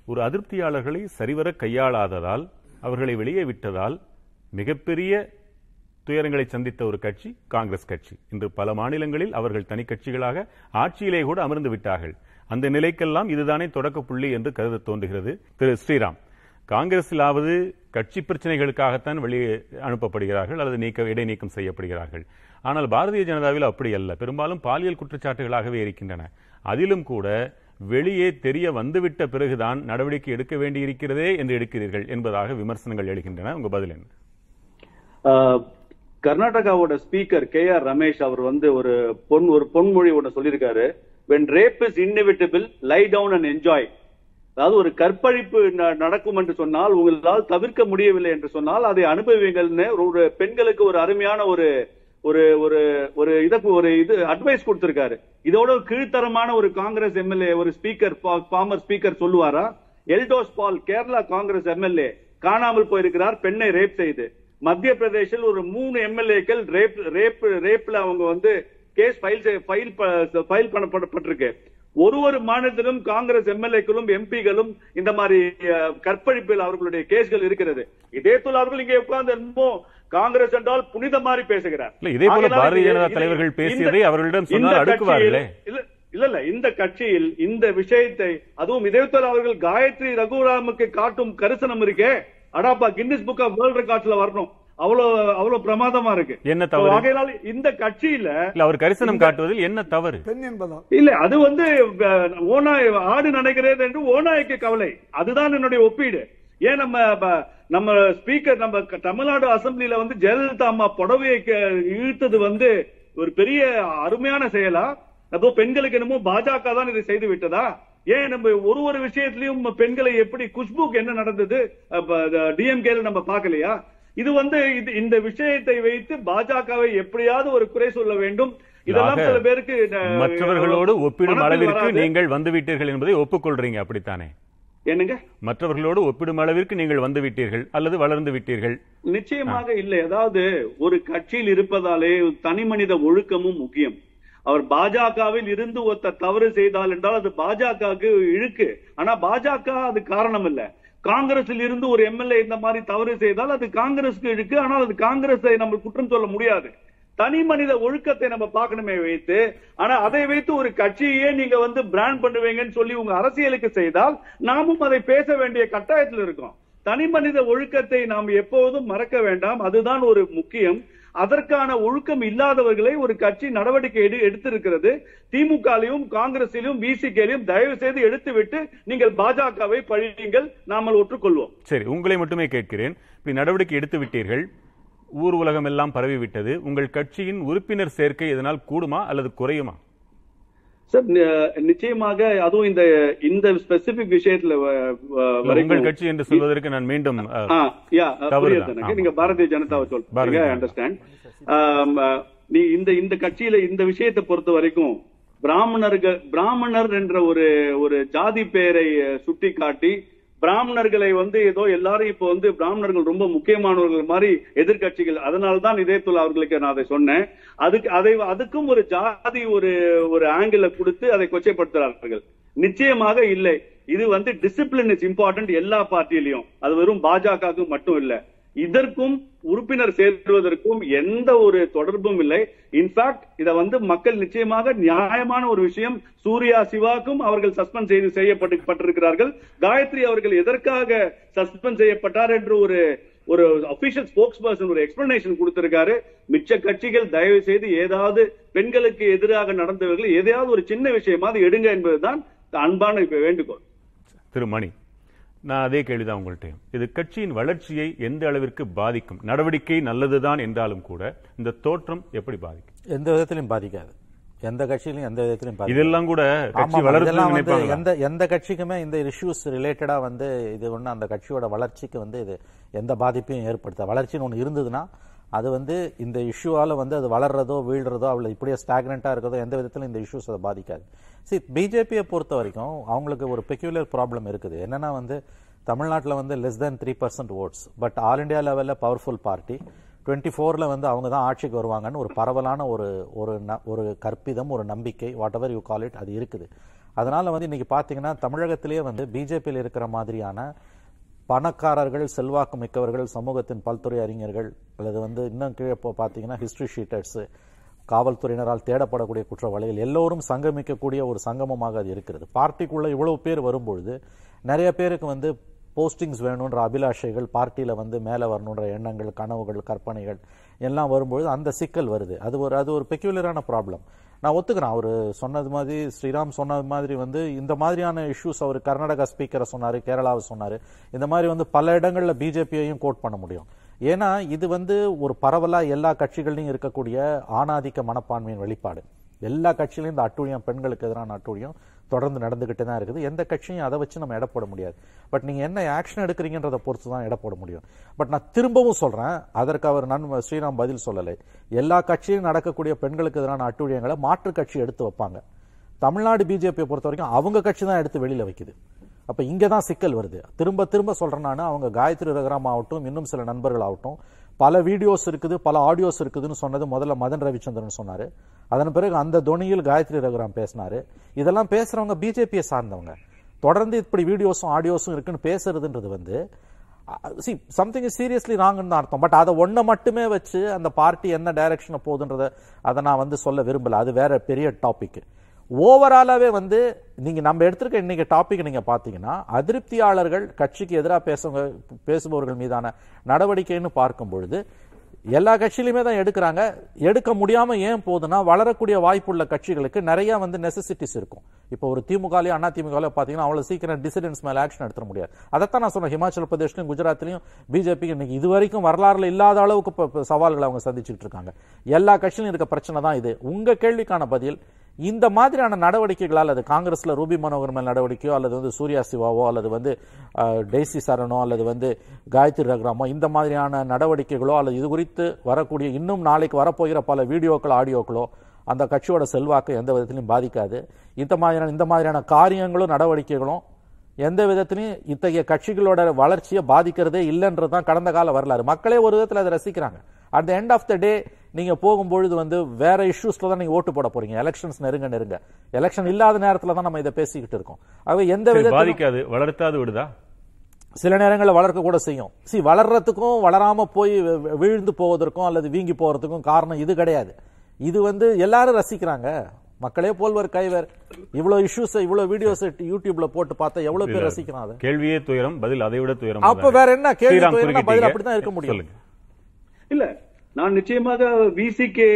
ஒரு அதிருப்தியாளர்களை சரிவர கையாளாததால் அவர்களை வெளியே விட்டதால் மிகப்பெரிய துயரங்களை சந்தித்த ஒரு கட்சி காங்கிரஸ் கட்சி. இன்று பல மாநிலங்களில் அவர்கள் தனி கட்சிகளாக ஆட்சியிலே கூட அமர்ந்து விட்டார்கள். அந்த நிலைக்கெல்லாம் இதுதானே தொடக்க புள்ளி என்று கருத தோன்றுகிறது. திரு ஸ்ரீராம் காங்கிரஸிலாவது கட்சி பிரச்சனைகளுக்காகத்தான் வெளியே அனுப்பப்படுகிறார்கள் அல்லது நீக்க இடைநீக்கம் செய்யப்படுகிறார்கள். ஆனால் பாரதிய ஜனதாவில் அப்படி அல்ல. பெரும்பாலும் பாலியல் குற்றச்சாட்டுகளாகவே இருக்கின்றன. அதிலும் கூட வெளியே தெரிய வந்துவிட்ட பிறகுதான் நடவடிக்கை எடுக்க வேண்டியிருக்கிறதே என்று எடுக்கிறீர்கள் என்பதாக விமர்சனங்கள் எழுகின்றன. உங்க பதில் என்ன? ஆஹ், கர்நாடகாவோட ஸ்பீக்கர் கே ஆர் ரமேஷ் அவர் வந்து ஒரு பொன் ஒரு பொன்மொழி ஒன்று சொல்லியிருக்காரு. When rape is inevitable lie down and enjoy அதாவது ஒரு கற்பழிப்பு ந- நடக்கும் என்று சொன்னால் உங்களால் தவிர்க்க முடியவில்லை என்று சொன்னால் அதை அனுபவிங்கள்னு ஒரு பெண்களுக்கு ஒரு அருமையான ஒரு ஒரு ஒரு ஒரு இத ஒரு இது அட்வைஸ் கொடுத்திருக்காரு. இதோட கீழ்த்தரமான ஒரு காங்கிரஸ் எம்எல்ஏ ஒரு ஸ்பீக்கர் ஃபார்மர் ஸ்பீக்கர் சொல்லுவாரா? எல்டோஸ் பால் கேரளா காங்கிரஸ் எம்எல்ஏ காணாமல் போயிருக்கிறார் பெண்ணை ரேப் செய்து. மத்திய பிரதேசில் ஒரு மூணு எம்எல்ஏக்கள் ரேப் ரேப் ரேப்ல அவங்க வந்து கேஸ் ஃபைல் ஃபைல் ஃபைல் பண்ணப்பட்டிருக்கு. ஒரு ஒரு மாநிலத்திலும் காங்கிரஸ் எம்எல்ஏக்களும் எம்பிகளும் இந்த மாதிரி கற்பழிப்பில் அவர்களுடைய கேஸ்கள் இருக்கிறது. இதே போல அவர்கள் இங்கே உட்கார்ந்து என்னமோ காங்கிரஸ் என்றால் புனித மாதிரி பேசுகிறார். இல்ல, இதே போல பாரதிய இது- ஜனதா இது- தலைவர்கள் பேசியதை அவர்களிடம் சொன்னால் அடுக்குவார்களே. இல்ல இல்ல இந்த கட்சியில் இந்த விஷயத்தை அதுவும் இதேபோல அவர்கள் காயத்ரி ரகுராமுக்கு காட்டும் கரிசனம் இருக்கே. அடாப்பா கின்னஸ் புக் ஆஃப் வேர்ல்ட் ரெக்கார்ட்ஸ்ல வரணும். அவ்வளவு அவ்வளவு பிரமாதமா இருக்கு. என்ன தவறு? ஆகையினால் இந்த கட்சியில இல்ல அவர் கரிசனம் காட்டுவதில் என்ன தவறு? பெண் என்பதா இல்ல அது வந்து ஓநாய் ஆடு நினைக்கிறது என்று ஓநாய்க்கு கவலை. அதுதான் என்னுடைய ஒப்பீடு. ஏன் நம்ம நம்ம ஸ்பீக்கர் நம்ம தமிழ்நாடு அசெம்பிளில வந்து ஜெயலலிதா அம்மா புடவையை இழுத்தது வந்து ஒரு பெரிய அருமையான செயலா? அப்போ பெண்களுக்கு என்னமோ பாஜக தான் இதை செய்து விட்டதா? ஏன் நம்ம ஒரு ஒரு விஷயத்திலையும் பெண்களை எப்படி குஷ்புக்கு என்ன நடந்தது? டிஎம்கேல நம்ம பார்க்கலையா? இது வந்து இந்த விஷயத்தை வைத்து பாஜகவை எப்படியாவது ஒரு குறை சொல்ல வேண்டும். இதெல்லாம் சில பேருக்கு மற்றவர்களோடு ஒப்பிடும் அளவிற்கு. நீங்கள் வந்துவிட்டீர்கள் என்பதை ஒப்புக்கொள்றீங்க அப்படித்தானே? என்னங்க? மற்றவர்களோடு ஒப்பிடும் அளவிற்கு நீங்கள் வந்து விட்டீர்கள் அல்லது வளர்ந்து விட்டீர்கள். நிச்சயமாக இல்லை. அதாவது ஒரு கட்சியில் இருப்பதாலே தனி மனித ஒழுக்கமும் முக்கியம். அவர் பாஜகவில் இருந்து ஒருத்த தவறு செய்தால் என்றால் அது பாஜகவுக்கு இழுக்கு. ஆனா பாஜக அது காரணம் இல்ல காங்கிரஸில் இருந்து ஒரு எம்எல்ஏ இந்த மாதிரி தவறு செய்தால் அது காங்கிரஸ்க்கு இழுக்கு. ஆனால் அது காங்கிரஸை நம்ம குற்றம் சொல்ல முடியாது. தனி மனித ஒழுக்கத்தை நம்ம பார்க்கணுமே வைத்து ஆனா அதை வைத்து ஒரு கட்சியே நீங்க வந்து பிராண்ட் பண்ணுவீங்கன்னு சொல்லி உங்க அரசியலுக்கு செய்தால் நாமும் அதை பேச வேண்டிய கட்டாயத்தில் இருக்கோம். தனி மனித ஒழுக்கத்தை நாம் எப்போதும் மறக்க வேண்டாம். அதுதான் ஒரு முக்கியம். அதற்கான ஒழுக்கம் இல்லாதவர்களை ஒரு கட்சி நடவடிக்கை எடு எடுத்திருக்கிறது. திமுகலையும் காங்கிரசிலும் பிசிகேலையும் தயவு செய்து எடுத்துவிட்டு நீங்கள் பாஜகவை பழியுங்கள் நாமல் ஒற்றுக்கொள்வோம். சரி உங்களை மட்டுமே கேட்கிறேன். இப்படி நடவடிக்கை எடுத்து விட்டீர்கள். ஊர் உலகம் எல்லாம் பரவிவிட்டது உங்கள் கட்சியின் உறுப்பினர் சேர்க்கை இதனால் கூடுமா அல்லது குறையுமா? சார் நிச்சயமாக அதுவும் இந்த இந்த ஸ்பெசிபிக் விஷயத்துல உங்கள் கட்சி என்று சொல்வதற்கு நான் மீண்டும். நீங்க பாரதிய ஜனதாவை சொல்றீங்க. அண்டர்ஸ்டாண்ட் நீ இந்த இந்த கட்சியில இந்த விஷயத்தை பொறுத்த வரைக்கும் பிராமணர்கள் பிராமணர் என்ற ஒரு ஒரு ஜாதி பெயரை சுட்டி காட்டி பிராமணர்களை வந்து ஏதோ எல்லாரும் இப்போ வந்து பிராமணர்கள் ரொம்ப முக்கியமானவர்கள் மாதிரி எதிர்க்கட்சிகள். அதனால்தான் இதயத்துல அவர்களுக்கு நான் அதை சொன்னேன். அதுக்கு அதை அதுக்கும் ஒரு ஜாதி ஒரு ஒரு ஆங்கிள் கொடுத்து அதை கொச்சைப்படுத்துகிறார்கள் நிச்சயமாக இல்லை. இது வந்து டிசிப்ளின் இஸ் இம்பார்ட்டன்ட் எல்லா பார்ட்டியிலையும் அது வெறும் பாஜகவுக்கு மட்டும் இல்ல. இதற்கும் உறுப்பினர் சேர்வதற்கும் எந்த ஒரு தொடர்பும் இல்லை. இன்ஃபேக்ட் இதை வந்து மக்கள் நிச்சயமாக நியாயமான ஒரு விஷயம். சூர்யா சிவாக்கும் அவர்கள் சஸ்பெண்ட் செய்து செய்யப்பட்டிருக்கிறார்கள். காயத்ரி அவர்கள் எதற்காக சஸ்பெண்ட் செய்யப்பட்டார் என்று ஒரு ஒரு அபிஷியல் ஸ்போக்ஸ் பர்சன் ஒரு எக்ஸ்பிளனேஷன் கொடுத்திருக்காரு. மிச்ச கட்சிகள் தயவு செய்து ஏதாவது பெண்களுக்கு எதிராக நடந்தவர்கள் எதையாவது ஒரு சின்ன விஷயமாவது எடுங்க என்பதுதான் அன்பான இப்ப வேண்டுகோள். திரு மணி நான் அதே கேள்விதான் உங்கள்கிட்ட இது கட்சியின் வளர்ச்சியை எந்த அளவிற்கு பாதிக்கும்? நடவடிக்கை நல்லதுதான் என்றாலும் கூட இந்த தோற்றம் எப்படி பாதிக்கும்? எந்த விதத்திலையும் பாதிக்காது. எந்த கட்சியிலும் எந்த விதத்திலையும் பாதிக்காது. இதெல்லாம் கூட கட்சி நினைப்பாங்களா? எந்த எந்த கட்சிக்குமே இந்த இஷ்யூஸ் ரிலேட்டடா வந்து இது ஒண்ணு அந்த கட்சியோட வளர்ச்சிக்கு வந்து இது எந்த பாதிப்பையும் ஏற்படுத்த வளர்ச்சின்னு ஒன்று இருந்ததுன்னா அது வந்து இந்த இஷ்யூவால் வந்து அது வளர்றதோ வீழ்றதோ அவளை இப்படியே ஸ்டாக்னண்ட்டாக இருக்கிறதோ எந்த விதத்திலும் இந்த இஷ்யூஸ் அதை பாதிக்காது. சரி பிஜேபியை பொறுத்த வரைக்கும் அவங்களுக்கு ஒரு பெக்யூலர் ப்ராப்ளம் இருக்குது. என்னென்னா வந்து தமிழ்நாட்டில் வந்து less than three percent votes but all India லெவலில் பவர்ஃபுல் பார்ட்டி டுவெண்ட்டி ஃபோரில் வந்து அவங்க தான் ஆட்சிக்கு வருவாங்கன்னு ஒரு பரவலான ஒரு ஒரு ந- ஒரு கற்பிதம் ஒரு நம்பிக்கை whatever you call it அது இருக்குது. அதனால் வந்து இன்றைக்கி பார்த்தீங்கன்னா தமிழகத்திலேயே வந்து பிஜேபியில் இருக்கிற மாதிரியான பணக்காரர்கள் செல்வாக்கு மிக்கவர்கள் சமூகத்தின் பல்துறை அறிஞர்கள் அல்லது வந்து இன்னும் கீழே இப்போ பார்த்தீங்கன்னா ஹிஸ்ட்ரி ஷீட்டர்ஸு காவல்துறையினரால் தேடப்படக்கூடிய குற்றவாளிகள் எல்லோரும் சங்கமிக்கக்கூடிய ஒரு சங்கமமாக அது இருக்கிறது. பார்ட்டிக்குள்ளே இவ்வளவு பேர் வரும்பொழுது நிறைய பேருக்கு வந்து போஸ்டிங்ஸ் வேணுன்ற அபிலாஷைகள் பார்ட்டியில் வந்து மேலே வரணுன்ற எண்ணங்கள் கனவுகள் கற்பனைகள் எல்லாம் வரும்பொழுது அந்த சிக்கல் வருது. அது ஒரு அது ஒரு பெக்யூலரான ப்ராப்ளம் நான் ஒத்துக்கிறேன். அவர் சொன்னது மாதிரி ஸ்ரீராம் சொன்னது மாதிரி வந்து இந்த மாதிரியான இஷ்யூஸ் அவர் கர்நாடகா ஸ்பீக்கரை சொன்னாரு கேரளாவை சொன்னாரு. இந்த மாதிரி வந்து பல இடங்களில் பிஜேபியையும் கோட் பண்ண முடியும். ஏன்னா இது வந்து ஒரு பரவலாக எல்லா கட்சிகள்லையும் இருக்கக்கூடிய ஆணாதிக்க மனப்பான்மையின் வெளிப்பாடு. எல்லா கட்சியிலையும் இந்த அட்டூழியம் பெண்களுக்கு எதிரான அட்டூழியம். தொடர்ந்து நடந்துகிட்டு தான் இருக்குது. எந்த கட்சியும் அதை வச்சு நம்ம எடை போட முடியாது. பட் நீங்கள் என்ன ஆக்ஷன் எடுக்கிறீங்கன்றதை பொறுத்து தான் எடை போட முடியும். பட் நான் திரும்பவும் சொல்கிறேன் அதற்கு அவர் நன் ஸ்ரீராம் பதில் சொல்லலை. எல்லா கட்சியிலும் நடக்கக்கூடிய பெண்களுக்கு எதிரான அட்டூழியங்களை மாற்று கட்சி எடுத்து வைப்பாங்க. தமிழ்நாடு பிஜேபியை பொறுத்த வரைக்கும் அவங்க கட்சி தான் எடுத்து வெளியில் வைக்குது. அப்போ இங்கே தான் சிக்கல் வருது. திரும்ப திரும்ப சொல்கிறேன் நான் அவங்க காயத்ரி ரகுராம் ஆகட்டும் இன்னும் சில நண்பர்கள் ஆகட்டும் பல வீடியோஸ் இருக்குது பல ஆடியோஸ் இருக்குதுன்னு சொன்னது முதல்ல மதன் ரவிச்சந்திரன் சொன்னார். அதன் பிறகு அந்த தொனியில் காயத்ரி ரகுராம் பேசினார். இதெல்லாம் பேசுகிறவங்க பிஜேபியை சார்ந்தவங்க. தொடர்ந்து இப்படி வீடியோஸும் ஆடியோஸும் இருக்குன்னு பேசுறதுன்றது வந்து சி சம்திங் சீரியஸ்லி ராங்குன்னு தான் அர்த்தம். பட் அதை ஒன்றை மட்டுமே வச்சு அந்த பார்ட்டி என்ன டைரக்ஷனை போகுதுன்றத அதை நான் வந்து சொல்ல விரும்பலை. அது வேற பெரிய டாபிக் ஓவராலாகவே வந்து நீங்கள் நம்ம எடுத்திருக்க இன்னைக்கு டாபிக் நீங்கள் பார்த்தீங்கன்னா அதிருப்தியாளர்கள் கட்சிக்கு எதிராக பேசுவங்க பேசுபவர்கள் மீதான நடவடிக்கைன்னு பார்க்கும் பொழுது எல்லா கட்சியிலுமே தான் எடுக்கிறாங்க. எடுக்க முடியாமல் ஏன் போகுதுன்னா வளரக்கூடிய வாய்ப்புள்ள கட்சிகளுக்கு நிறைய வந்து நெசசிட்டிஸ் இருக்கும். இப்போ ஒரு திமுகலையும் அண்ணா திமுகலையும் பார்த்தீங்கன்னா அவ்வளோ சீக்கிரம் டிசிடென்ஸ் மேலே ஆக்ஷன் எடுத்துட முடியாது. அதைத்தான் நான் சொன்னேன் ஹிமாச்சல பிரதேஷ்லையும் குஜராத்லையும் பிஜேபி இன்னைக்கு இது வரைக்கும் வரலாறுல இல்லாத அளவுக்கு இப்போ சவால்களை அவங்க சந்திச்சுட்டு இருக்காங்க. எல்லா கட்சியிலும் இருக்க பிரச்சனை தான் இது. உங்கள் கேள்விக்கான பதில் இந்த மாதிரியான நடவடிக்கைகளால் அது காங்கிரஸில் ரூபி மனோகர் மேல் நடவடிக்கையோ அல்லது வந்து சூர்யா சிவாவோ அல்லது வந்து அஹ், டெய்சி சரணோ அல்லது வந்து காயத்ரி ரகுராமோ இந்த மாதிரியான நடவடிக்கைகளோ அல்லது இது குறித்து வரக்கூடிய இன்னும் நாளைக்கு வரப்போகிற பல வீடியோக்களோ ஆடியோக்களோ அந்த கட்சியோட செல்வாக்கு எந்த விதத்திலையும் பாதிக்காது. இந்த மாதிரியான இந்த மாதிரியான காரியங்களும் நடவடிக்கைகளும் எந்த விதத்திலையும் இத்தகைய கட்சிகளோட வளர்ச்சியை பாதிக்கிறதே இல்லைன்றது தான் கடந்த கால வரலாறு. மக்களே ஒரு விதத்தில் அதை ரசிக்கிறாங்க. At the end of the day நீங்க போகும்பொழுது வந்து வேற இஷ்யூஸ்ல தான் நீங்க ஓட்டு போட போறீங்க. எலெக்ஷன்ஸ் நெருங்க நெருங்க. எலெக்ஷன் இல்லாத நேரத்துல தான் நம்ம இதை பேசிக்கிட்டு இருக்கோம். ஆகவே எந்த விதத்திலும் பாதிக்காது. வளர்த்தாது விடுதா? சில நேரங்களில் வளர்க்க கூட செய்யும். சி வளர்றதுக்கும் வளராம போய் வீழ்ந்து போவதற்கும் அல்லது வீங்கி போறதுக்கும் காரணம் இது கிடையாது. இது வந்து எல்லாரும் ரசிக்கிறாங்க. மக்களே போல்வர் கைவர் இவ்வளவு இஷ்யூஸ் இவ்வளவு வீடியோஸ் யூடியூப்ல போட்டு பார்த்தா எவ்வளவு பேர் ரசிக்கிறான் அதை? கேள்வியே துயரம் பதில் அதை விட துயரம் அப்ப வேற என்ன? கேள்வி பதில். அப்படித்தான் இருக்க முடியும். இல்ல நான் நிச்சயமாக விசிகே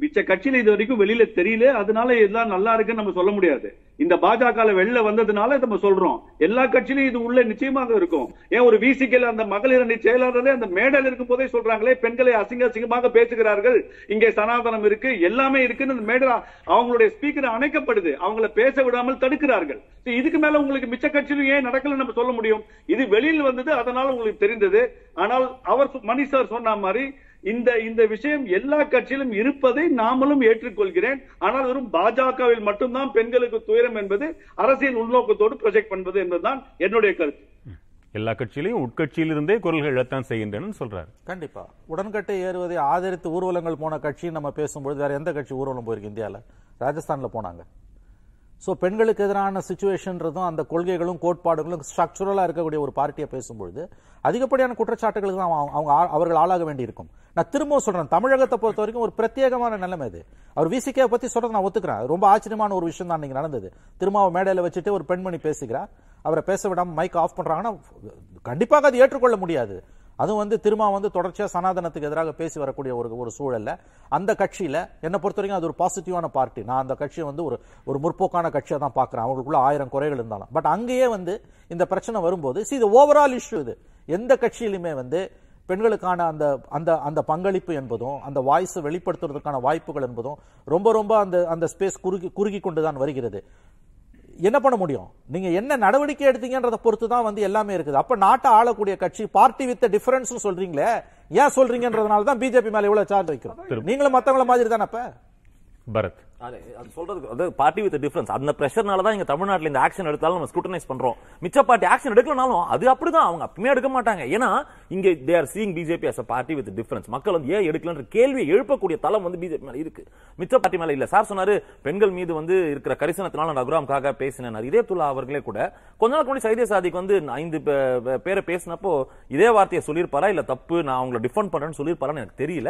மிச்ச கட்சியில இது வரைக்கும் வெளியில தெரியல. அதனால எல்லாம் நல்லா இருக்குன்னு நம்ம சொல்ல முடியாது. இந்த பாஜக வெளில வந்ததுனால நம்ம சொல்றோம். எல்லா கட்சியிலும் இது உள்ள நிச்சயமாக இருக்கும். ஏன் ஒரு விசிகேல அந்த மகளிர் அணி செயலாளரே அந்த மேடையில் இருக்கும் போதே சொல்றாங்களே பெண்களை அசிங்க அசிங்கமாக பேசுகிறார்கள். இங்கே சனாதனம் இருக்கு எல்லாமே இருக்குன்னு அந்த மேடை அவங்களுடைய ஸ்பீக்கர் அணைக்கப்படுது. அவங்கள பேச விடாமல் தடுக்கிறார்கள். இதுக்கு மேல உங்களுக்கு மிச்ச கட்சியிலும் ஏன் நடக்கல நம்ம சொல்ல முடியும்? இது வெளியில் வந்தது அதனால உங்களுக்கு தெரிந்தது. ஆனால் அவர் மணி சார் சொன்ன மாதிரி இந்த இந்த விஷயம் எல்லா கட்சியிலும் இருப்பதை நாமளும் ஏற்றுக்கொள்கிறேன். ஆனால் வெறும் பாஜகவில் மட்டும்தான் பெண்களுக்கு துயரம் என்பது அரசியல் உள்நோக்கத்தோடு ப்ரொஜெக்ட் பண்ணுவது என்பதுதான் என்னுடைய கருத்து. எல்லா கட்சியிலையும் உட்கட்சியிலிருந்தே குரல்கள் எழத்தான் செய்கின்றன சொல்றாரு. கண்டிப்பா. உடன்கட்டை ஏறுவதை ஆதரித்து ஊர்வலங்கள் போன கட்சி நம்ம பேசும்பொழுது வேற எந்த கட்சி ஊர்வலம் போயிருக்கு இந்தியால? ராஜஸ்தான்ல போனாங்க. ஸோ பெண்களுக்கு எதிரான சுச்சுவேஷன்றதும் அந்த கொள்கைகளும் கோட்பாடுகளும் ஸ்ட்ரக்சுரலாக இருக்கக்கூடிய ஒரு பார்ட்டியை பேசும்பொழுது அதிகப்படியான குற்றச்சாட்டுகளுக்கு தான் அவங்க அவர்கள் ஆளாக வேண்டியிருக்கும். நான் திரும்பவும் சொல்கிறேன் தமிழகத்தை பொறுத்த வரைக்கும் ஒரு பிரத்யேகமான நிலைமை இது. அவர் விசிகே பற்றி சொல்கிறத நான் ஒத்துக்கிறேன். ரொம்ப ஆச்சரியமான ஒரு விஷயம் தான் நீங்க நடந்தது. திரும்ப மேடையில் வச்சுட்டு ஒரு பெண்மணி பேசுகிறார் அவரை பேச விடாமல் மைக் ஆஃப் பண்ணுறாங்கன்னா கண்டிப்பாக அது ஏற்றுக்கொள்ள முடியாது. அதுவும் வந்து திரும்ப வந்து தொடர்ச்சியாக சனாதனத்துக்கு எதிராக பேசி வரக்கூடிய ஒரு ஒரு சூழல்ல. அந்த கட்சியில என்னை பொறுத்த வரைக்கும் அது ஒரு பாசிட்டிவான பார்ட்டி நான் அந்த கட்சியை வந்து ஒரு ஒரு முற்போக்கான கட்சியை தான் பார்க்குறேன். அவங்களுக்குள்ள ஆயிரம் குறைகள் இருந்தாலும். பட் அங்கேயே வந்து இந்த பிரச்சனை வரும்போது see இது ஓவரால் இஷ்யூ இது. எந்த கட்சியிலுமே வந்து பெண்களுக்கான அந்த அந்த அந்த பங்களிப்பு என்பதும் அந்த வாய்ஸ் வெளிப்படுத்துவதற்கான வாய்ப்புகள் என்பதும் ரொம்ப ரொம்ப அந்த அந்த ஸ்பேஸ் குறுகி குறுகி கொண்டு தான் வருகிறது. என்ன பண்ண முடியும்? நீங்க என்ன நடவடிக்கை எடுத்தீங்கன்றத பொறுத்து தான் வந்து எல்லாமே இருக்குது. அப்ப நாட்டை ஆளக்கூடிய கட்சி பார்ட்டி வித் டிஃபரன்ஸ் சொல்றீங்களே ஏன் சொல்றீங்கன்றதுனால தான் பிஜேபி மேல இவ்வளவு சார்ஜ் வைக்கிறோம்? நீங்களும் மத்தவங்கள மாதிரி தானே அப்ப? பரத் அது அது சொல்றதுக்கு அது பார்ட்டி வித் டிஃபரன்ஸ் அந்த பிரஷர்னால தான் இங்க தமிழ்நாட்டுல இந்த ஆக்ஷன் எடுத்தாலும் நம்ம ஸ்கூட்டனைஸ் பண்றோம். மிச்ச பார்ட்டி ஆக்ஷன் எடுக்கலனாலும் அது அப்படிதான். அவங்க அப்பவுமே எடுக்க மாட்டாங்க. ஏன்னா இங்க they are seeing BJP as a party with difference மக்கள் வந்து ஏன் எடுக்கலன்ற கேள்வியை எழுப்பக்கூடிய தளம் வந்து பிஜேபி மேல இருக்கு. மிச்ச பார்ட்டி மேல இல்ல. சார் சொன்னாரு பெண்கள் மீது வந்து இருக்கிற கரிசனத்தினால நான் ரகுராம்காக பேசினார் இதே துல்லா அவர்களே கூட கொஞ்ச நாள் முன்னாடி சைதே சாதிக்கு வந்து ஐந்து பேரை பேசினப்போ இதே வார்த்தையை சொல்லியிருப்பாரா? இல்ல தப்பு நான் அவங்களை டிஃபெண்ட் பண்றேன்னு சொல்லியிருப்பாரான்னு எனக்கு தெரியல.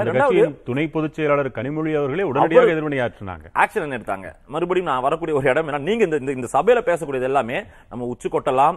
துணை பொதுச் செயலாளர் கனிமொழி அவர்களே உடனடியாக எதிர்வினையாற்றினாங்க. ஆக்ஷன் எடுத்தாங்க மறுபடியும் நான் வரக்கூடிய ஒரு இடம் என்ன நீங்க இந்த இந்த- இந்த சபையில பேசக்கூடியது எல்லாமே நம்ம உச்சி கொட்டலாம்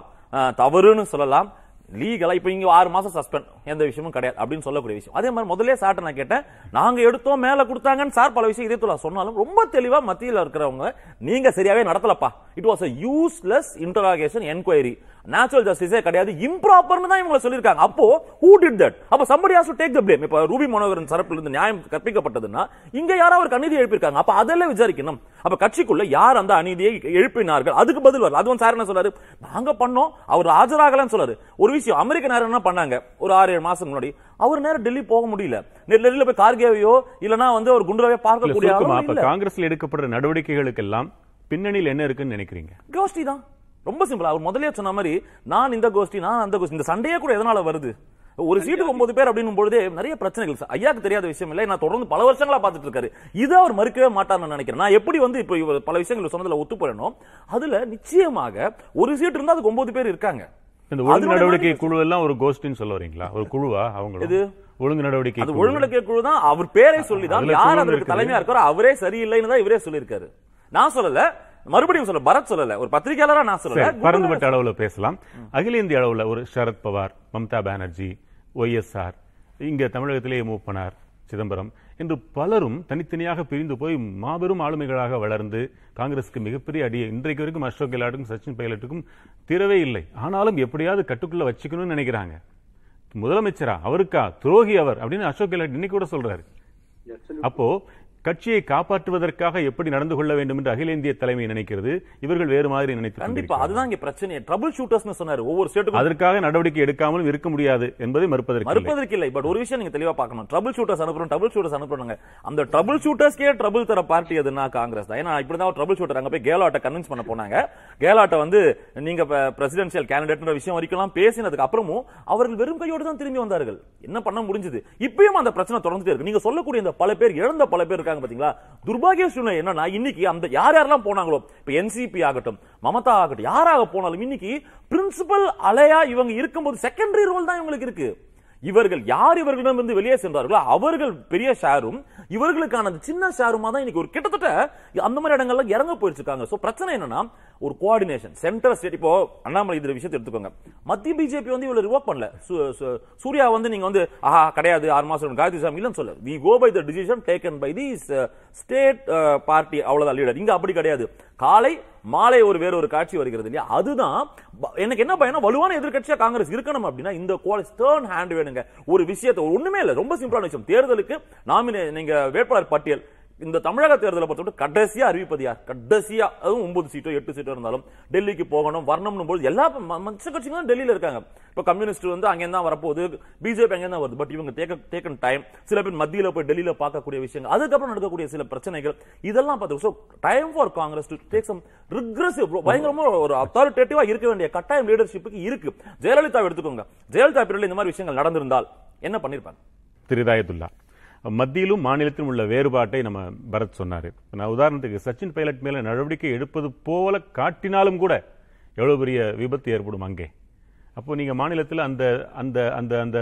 தவறுன்னு சொல்லலாம். லீகலா இப்ப இங்க ஆறு மாசம் சஸ்பெண்ட் எந்த விஷயமும் கிடையாது அப்படின்னு சொல்லக்கூடிய விஷயம். அதே மாதிரி முதல்ல சார்ட்ட நான் கேட்டேன் நாங்க எடுத்தோம் மேல கொடுத்தாங்கன்னு சார் பல விஷயம் இதே துலா சொன்னாலும் ரொம்ப தெளிவா மத்தியில் இருக்கிறவங்க நீங்க சரியாவே நடத்தலப்பா. It was a useless interrogation enquiry natural ஜஸ்டிஸே கிடையாது இம்ப்ராப்பர்னு தான் இவங்க சொல்லிருக்காங்க அப்போ ஹூ டிட் தட் அப்ப somebody has to take the blame. இப்ப ரூபி மனோகரன் தரப்பில் இருந்து நியாயம் கற்பிக்கப்பட்டதுன்னா இங்க யாரோ ஒரு அநீதியை எழுப்பியிருக்காங்க. அப்ப அதெல்லாம் விசாரிக்கணும். அப்ப கட்சிக்குள்ள யார் அந்த அநீதியை எழுப்பினார்கள்? அதுக்கு பதில் வரல அது வந்து சார் என்ன சொல்றாரு நாங்க பண்ணோம் அவர் ஆஜராகலன்னு சொல்றாரு ஒரு விஷயம் அமெரிக்க நேரம் என்ன பண்ணாங்க? ஒரு ஆறு ஏழு மாசம் முன்னாடி. அவர் நேரம் டெல்லி போக முடியல. டெல்லியில போய் கார்கேவையோ இல்லனா வந்து ஒரு இல்ல, பார்க்கக்கூடிய. காங்கிரஸ்ல எடுக்கப்படுற நடவடிக்கைகளுக்கெல்லாம் பின்னணியில் என்ன இருக்குன்னு நினைக்கிறீங்க? கோஷ்டி தான். ரொம்ப சிம்பிள் அவர் முதல்லயே சொன்ன மாதிரி நான் இந்த கோஷ்டி நான் அந்த கோஷ்டி இந்த சண்டையே கூட எதனால வருது? ஒரு சீட்டுக்கு ஒன்பது பேர் அப்படின்னும் பொழுதே நிறைய பிரச்சனைகள். ஐயாக்கு தெரியாத விஷயம் இல்லை நான் தொடர்ந்து பல வருஷங்களா பார்த்துட்டு இருக்காரு. இதை அவர் மறுக்கவே மாட்டார்னு நினைக்கிறேன். நான் எப்படி வந்து இப்போ இவர் பல விஷயங்கள் சொன்னதுல ஒத்து போறேனோ அதுல நிச்சயமாக ஒரு சீட் இருந்தா அதுக்கு ஒன்பது பேர் இருக்காங்க. இந்த ஒழுங்கு நடவடிக்கை குழு எல்லாம் ஒரு கோஷ்டின்னு சொல்ல வரீங்களா? ஒரு குழுவா அவங்க எது? ஒழுங்கு நடவடிக்கை அது குழு. ஒழுங்குநடக்கை குழு தான். அவர் பேரை சொல்லி தான் யார் அதற்கு. தலைமையா இருக்காரோ அவரே சரியில்லைன்னு தான் இவரே சொல்லியிருக்காரு. நான் சொல்லல. மறுபடியும் சொல்ல பரத் சொல்லல ஒரு பத்திரிகையாளரா நான் சொல்லல. சரி, பரந்துபட்ட அளவுல பேசலாம். அகில இந்திய அளவுல ஒரு சரத் பவார் மம்தா பானர்ஜி ஒய்எஸ்ஆர் இங்க தமிழகத்திலே மூப்பனார் சிதம்பரம். என்று பலரும் தனித்தனியாக பிரிந்து போய் மாபெரும் ஆளுமைகளாக வளர்ந்து காங்கிரசுக்கு மிகப்பெரிய அடி இன்றைக்கு வரைக்கும் அசோக் கெலாட்டுக்கும் சச்சின் பைலட்டுக்கும் தீரவே இல்லை. ஆனாலும் எப்படியாவது கட்டுக்குள்ள வச்சுக்கணும்னு நினைக்கிறாங்க. முதலமைச்சரா அவருக்கா துரோகி அவர் அப்படின்னு அசோக் கெலாட் இன்னைக்கு கூட சொல்றாரு. அப்போ கட்சியை காப்பாற்றுவதற்காக எப்படி நடந்து கொள்ள வேண்டும் என்று அகில இந்திய தலைமை நினைக்கிறது இவர்கள் வேறு மாதிரி நினைத்து கண்டிப்பா. அதுதான் இங்க பிரச்சனை ட்ரபிள் ஷூட்டர்ஸ்னு சொன்னாரு. ஒவ்வொரு ஸ்டேட்டுக்கும் அதற்காக நடவடிக்கை எடுக்காமலும் இருக்க முடியாது என்பதை மறுப்பதற்கு. மறுப்பதற்கு இல்லை. பட் ஒரு விஷயம் நீங்க தெளிவா பார்க்கணும். ட்ரபிள் ஷூட்டர்ஸ் அனுப்புறோம் ட்ரபிள் ஷூட்டர்ஸ் அனுப்புறாங்க அந்த ட்ரபிள் ஷூட்டர்ஸ்க்கே ட்ரபிள் தர பார்ட்டி எதுனா காங்கிரஸ் தான். ஏன்னா இப்படிதான் ட்ரபிள் ஷூட்டர் அங்க போய் கேலாட்டை கன்வின்ஸ் பண்ண போனாங்க. கேலாட்டை வந்து நீங்க பிரசிடென்சியல் கேண்டிடேட்ன்ற விஷயம் வரைக்கும் பேசினதுக்கு அப்புறமும் அவர்கள் வெறும் கையோடு தான் திரும்பி வந்தார்கள். என்ன பண்ண முடிஞ்சது? இப்பயும் அந்த பிரச்சனை தொடர்ந்துட்டே இருக்கு. நீங்க சொல்லக்கூடிய இந்த பல பேர் இழந்த பல பேர் இருக்காங்க. பாத்தீங்களா? துர்பாகிய சூழ்நிலை என்னன்னா இன்னைக்கு அந்த யார் யாரெல்லாம் போனாங்களோ இப்ப என்சிபி ஆகட்டும் மமதா ஆகட்டும் யாராக போனாலும் இன்னைக்கு பிரின்சிபல் அலையா இவங்க இருக்கும்போது செகண்டரி ரோல் தான் இவங்களுக்கு இருக்கு. இவர்கள் யார் இவர்களிடம் இருந்து வெளியே சென்றார்களோ அவர்கள் பெரிய ஷேரும் இவர்களுக்கான அந்த சின்ன ஷேருமா தான் இன்னைக்கு ஒரு கிட்டத்தட்ட அந்த மாதிரி இடங்கள்ல இறங்க போயிருக்காங்க சோ பிரச்சனை என்னன்னா ஒரு கோஆர்டினேஷன் சென்ட்ரல் ஸ்டேட் இப்போ அண்ணாமலை இந்த விஷயத்தை எடுத்துக்கோங்க. மத்திய பிஜேபி வந்து இவ்வளவு ரிவோக் பண்ணல. சு- சூர்யா வந்து நீங்க வந்து ஆஹா கிடையாது ஆறு மாசம் காயத்ரி சாமி இல்லைன்னு சொல்ல we go by the decision taken by the state party அவ்வளவுதான் லீடர் இங்க அப்படி கிடையாது. காலை மாலை ஒரு வேற ஒரு காட்சி வருகிறது இல்லையா? அதுதான் ப- எனக்கு என்ன பயணம் வலுவான எதிர்கட்சியா காங்கிரஸ் இருக்கணும் அப்படின்னா இந்த ஸ்டர்ன் ஹேண்ட் வேணுங்க. ஒரு விஷயத்தை ஒண்ணுமே இல்ல ரொம்ப சிம்பிளான விஷயம். தேர்தலுக்கு நாமினே நீங்க வேட்பாளர் பட்டியல் இந்த தமிழக தேர்தலை பொறுத்தவரை கடைசியா அறிவிப்பது யார்? கடைசியா அதுவும் ஒன்பது சீட்டோ எட்டு சீட்டோ இருந்தாலும் டெல்லிக்கு போகணும் வரணும்னு போது எல்லா ம- மற்ற கட்சிகளும் டெல்லியில இருக்காங்க. இப்ப கம்யூனிஸ்ட் வந்து அங்கே தான் வரப்போகுது பிஜேபி அங்கே தான் வருது. பட் இவங்க டேக்க டேக்கன் டைம் சில பேர் மத்தியில் போய் டெல்லியில பார்க்கக்கூடிய விஷயங்கள் அதுக்கப்புறம் நடக்கக்கூடிய சில பிரச்சனைகள் இதெல்லாம் பார்த்து so time for Congress to take some regressive பயங்கரமா ஒரு அத்தாரிட்டேட்டிவா இருக்க வேண்டிய கட்டாயம் லீடர்ஷிப்புக்கு இருக்கு. ஜெயலலிதா எடுத்துக்கோங்க. ஜெயலலிதா பீரியட்ல இந்த மாதிரி விஷயங்கள் நடந்திருந்தால் என்ன பண்ணிருப்பாங்க திரு மத்தியிலும் மாநிலத்திலும் உள்ள வேறுபாட்டை நம்ம பரத் சொன்னார். நான் உதாரணத்துக்கு சச்சின் பைலட் மேல நடவடிக்கை எடுப்பது போல காட்டினாலும் கூட எவ்வளோ பெரிய விபத்து ஏற்படும் அங்கே. அப்போ நீங்க மாநிலத்தில் அந்த அந்த அந்த அந்த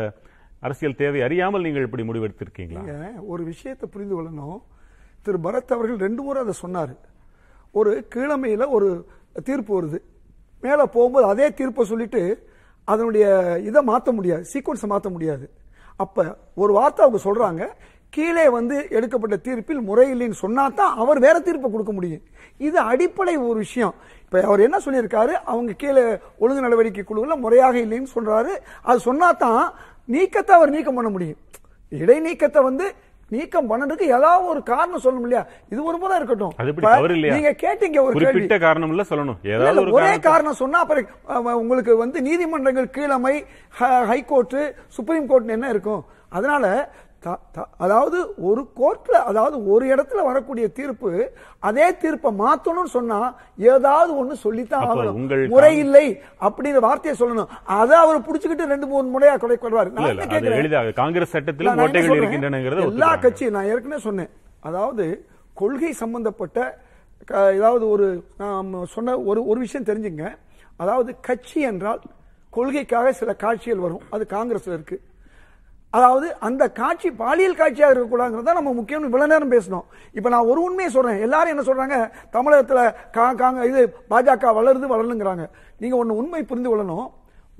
அரசியல் தேவை அறியாமல் நீங்கள் இப்படி முடிவெடுத்திருக்கீங்களா? ஒரு விஷயத்தை புரிந்து கொள்ளணும். திரு பரத் அவர்கள் ரெண்டு முறை அதை சொன்னார். ஒரு கீழமையில் ஒரு தீர்ப்பு வருது. மேலே போகும்போது அதே தீர்ப்பை சொல்லிட்டு அதனுடைய இதை மாற்ற முடியாது சீக்வன்ஸை மாற்ற முடியாது. அப்ப ஒரு வார்த்தை அவங்க சொல்றாங்க கீழே வந்து எடுக்கப்பட்ட தீர்ப்பில் முறையில்லைன்னு சொன்னா தான் அவர் வேற தீர்ப்பை கொடுக்க முடியும். இது அடிப்படை ஒரு விஷயம். இப்போ அவர் என்ன சொல்லியிருக்காரு? அவங்க கீழே ஒழுங்கு நடவடிக்கை குழுவில் முறையாக இல்லைன்னு சொல்றாரு. அது சொன்னா தான் நீக்கத்தை அவர் நீக்கம் பண்ண முடியும். இடைநீக்கத்தை வந்து நீக்கம் பண்ணதுக்கு ஏதாவது ஒரு காரணம் சொல்லணும் இல்லையா? இது ஒரு முறை இருக்கட்டும். நீங்க கேட்டீங்க ஒரு குறிப்பிட்ட காரணம் இல்ல சொல்லணும். ஏதாவது ஒரு காரணம் சொன்னா அப்புறம் உங்களுக்கு வந்து நீதிமன்றங்கள் கீழமை ஹ- ஹைகோர்ட் சுப்ரீம் கோர்ட் என்ன இருக்கும்? அதனால அதாவது ஒரு கோர்ட்ல அதாவது ஒரு இடத்துல வரக்கூடிய தீர்ப்பு அதே தீர்ப்பை மாத்தணும்னு சொன்னா ஏதாவது ஒண்ணு சொல்லித்தான் ஆகணும். முறை இல்லை அப்படிங்கிற வார்த்தையை சொல்லணும். அதை அவர் புடிச்சுக்கிட்டு ரெண்டு மூணு முறையா கொடை கொள்வாரு. நான் காங்கிரஸ் நான்? இருக்கின்றனங்கிறத எல்லா. கட்சியும் நான் ஏற்கனவே சொன்னேன். அதாவது கொள்கை சம்பந்தப்பட்ட ஏதாவது ஒரு நாம் சொன்ன ஒரு ஒரு விஷயம் தெரிஞ்சுங்க. அதாவது கட்சி என்றால் கொள்கைக்காக சில காட்சிகள் வரும். அது காங்கிரஸ்ல இருக்கு. அதாவது அந்த காட்சி பாலியல் காட்சியாக இருக்கக்கூடாதுங்கிறத நம்ம முக்கியம் இவ்வளவு நேரம் பேசணும் இப்ப நான் ஒரு உண்மையை சொல்றேன். எல்லாரும் என்ன சொல்றாங்க? தமிழகத்தில் கா- காங்க இது பாஜக வளருது வளருங்கிறாங்க நீங்க ஒன்று உண்மை புரிந்து கொள்ளணும்.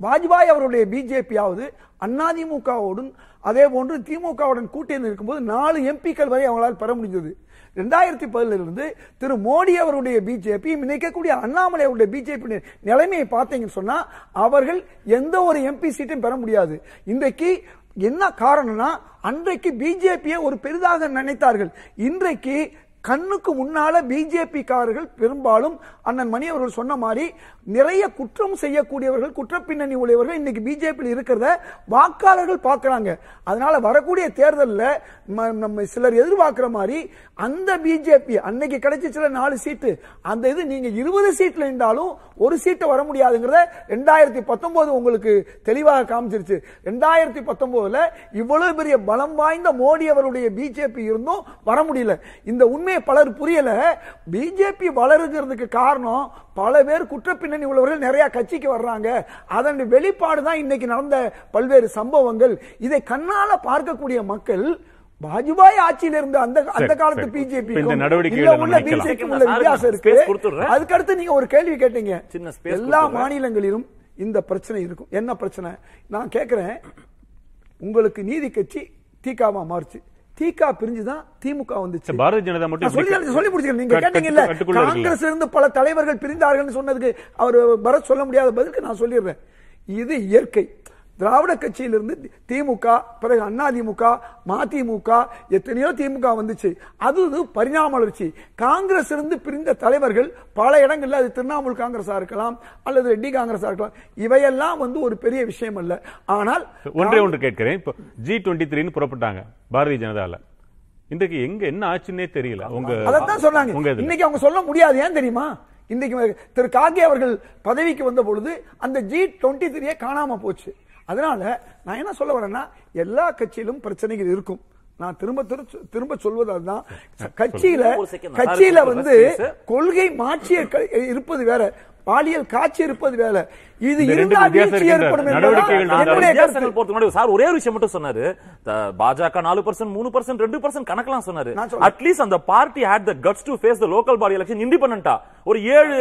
வாஜ்பாய் அவருடைய பிஜேபியாவது அதிமுகவுடன் அதே போன்று திமுகவுடன் கூட்டணி இருக்கும்போது நாலு எம்பிக்கள் வரை அவங்களால் பெற முடிஞ்சது. ரெண்டாயிரத்தி பதிலிருந்து திரு மோடி அவருடைய பிஜேபி நினைக்கக்கூடிய அண்ணாமலை அவருடைய பிஜேபி நிலைமையை பார்த்தீங்கன்னு சொன்னா அவர்கள் எந்த ஒரு எம்பி சீட்டும் பெற முடியாது. இன்றைக்கு என்ன காரணம்னா அன்றைக்கு பிஜேபியை ஒரு பெரிதாக நினைத்தார்கள். இன்றைக்கு கண்ணுக்கு முன்னால பிஜேபி காரர்கள் பெரும்பாலும் அண்ணன் மணி அவர்கள் சொன்ன மாதிரி நிறைய குற்றம் செய்யக்கூடியவர்கள் குற்றப்பின்னணி உடையவர்கள் இன்னைக்கு பிஜேபியில் இருக்கிறத வாக்காளர்கள் பார்க்கறாங்க. அதனால வரக்கூடிய தேர்தலில் நம்ம சிலர் எதிர்பார்க்கிற மாதிரி அந்த பிஜேபி அன்னைக்கு கிடைச்ச சில நாலு சீட்டு அந்த இது நீங்க இருபது சீட்ல இருந்தாலும் ஒரு சீட்டு வர முடியாதுங்கிறத ரெண்டாயிரத்தி பத்தொன்பது உங்களுக்கு தெளிவாக காமிச்சிருச்சு. ரெண்டாயிரத்தி பத்தொன்பதுல இவ்வளவு பெரிய பலம் வாய்ந்த மோடி அவருடைய பிஜேபி இருந்தும் வர முடியல. இந்த உண்மை உண்மையை பலர் புரியல. பிஜேபி வளருகிறதுக்கு காரணம் பல பேர் குற்ற பின்னணி உள்ளவர்கள் நிறைய கட்சிக்கு வர்றாங்க. அதன் வெளிப்பாடு தான் இன்னைக்கு நடந்த பல்வேறு சம்பவங்கள். இதை கண்ணால பார்க்கக்கூடிய மக்கள் வாஜ்பாய் ஆட்சியில் இருந்த அந்த அந்த காலத்து. பிஜேபி உள்ள. பிஜேபி உள்ள வித்தியாசம் இருக்கு. Space கொடுத்துடுறேன். அதுக்கு அடுத்து நீங்க ஒரு கேள்வி கேட்டீங்க. எல்லா. மாநிலங்களிலும் இந்த பிரச்சனை இருக்கும். என்ன பிரச்சனை? நான் கேட்கிறேன் உங்களுக்கு நீதி கட்சி தீகாவா மாறுச்சு. தீகா பிரிஞ்சுதான் திமுக வந்துச்சு. பாரதிய ஜனதா மட்டும் சொல்லி சொல்லி முடிச்சுக்கிறேன் நீங்க கட்டு- கேட்டீங்கல்ல கட்டுக்குள்ள இருக்குல்ல. காங்கிரஸ் இருந்து பல தலைவர்கள் பிரிந்தார்கள் சொன்னதுக்கு அவர் பரத் சொல்ல முடியாத பதிலுக்கு நான் சொல்லிடுறேன். இது இயற்கை. திராவிட கட்சியிலிருந்து திமுக பிறகு அதிமுக மதிமுக எத்தனையோ திமுக வந்துச்சு. அது பரிணாம வளர்ச்சி. காங்கிரஸ் இருந்து பிரிந்த தலைவர்கள் பல இடங்கள்ல அது திரிணாமுல் காங்கிரஸா இருக்கலாம் அல்லது ரெட்டி காங்கிரஸா இருக்கலாம். இவையெல்லாம் வந்து ஒரு பெரிய விஷயம் அல்ல. ஆனால் ஒன்றே ஒன்று கேட்கிறேன். இப்போ ஜி டுவெண்ட்டி த்ரீன்னு புறப்பட்டாங்க பாரதிய ஜனதால. இன்றைக்கு எங்க என்ன ஆச்சுன்னே தெரியல. உங்க அதைத்தான் சொன்னாங்க. இன்னைக்கு அவங்க சொல்ல முடியாது. ஏன் தெரியுமா? இன்னைக்கு திரு கார்கே அவர்கள் பதவிக்கு வந்த பொழுது அந்த ஜி டுவெண்ட்டி த்ரீயே காணாம போச்சு. அதனால நான் என்ன சொல்ல வரேன்னா எல்லா கட்சியிலும் பிரச்சனைகள் இருக்கும். நான் திரும்ப திரு- திரும்ப சொல்வது அதுதான். கட்சியில. கட்சியில வந்து. கொள்கை மாற்றிய க- இருப்பது வேற. பாலியல் காட்சி இருப்பது வேற. இது இருந்தால் வீழ்ச்சி ஏற்படும் நடவடிக்கைகள் சார் ஒரே ஒரு விஷயம் மட்டும் சொன்னாரு. பாஜக நாலு பர்சன்ட் மூணு பர்சன்ட் ரெண்டு பர்சன்ட் கணக்கெல்லாம் சொன்னாரு. அட்லீஸ்ட் அந்த party had the guts to face the local body election இண்டிபெண்டா ஒரு ஏழு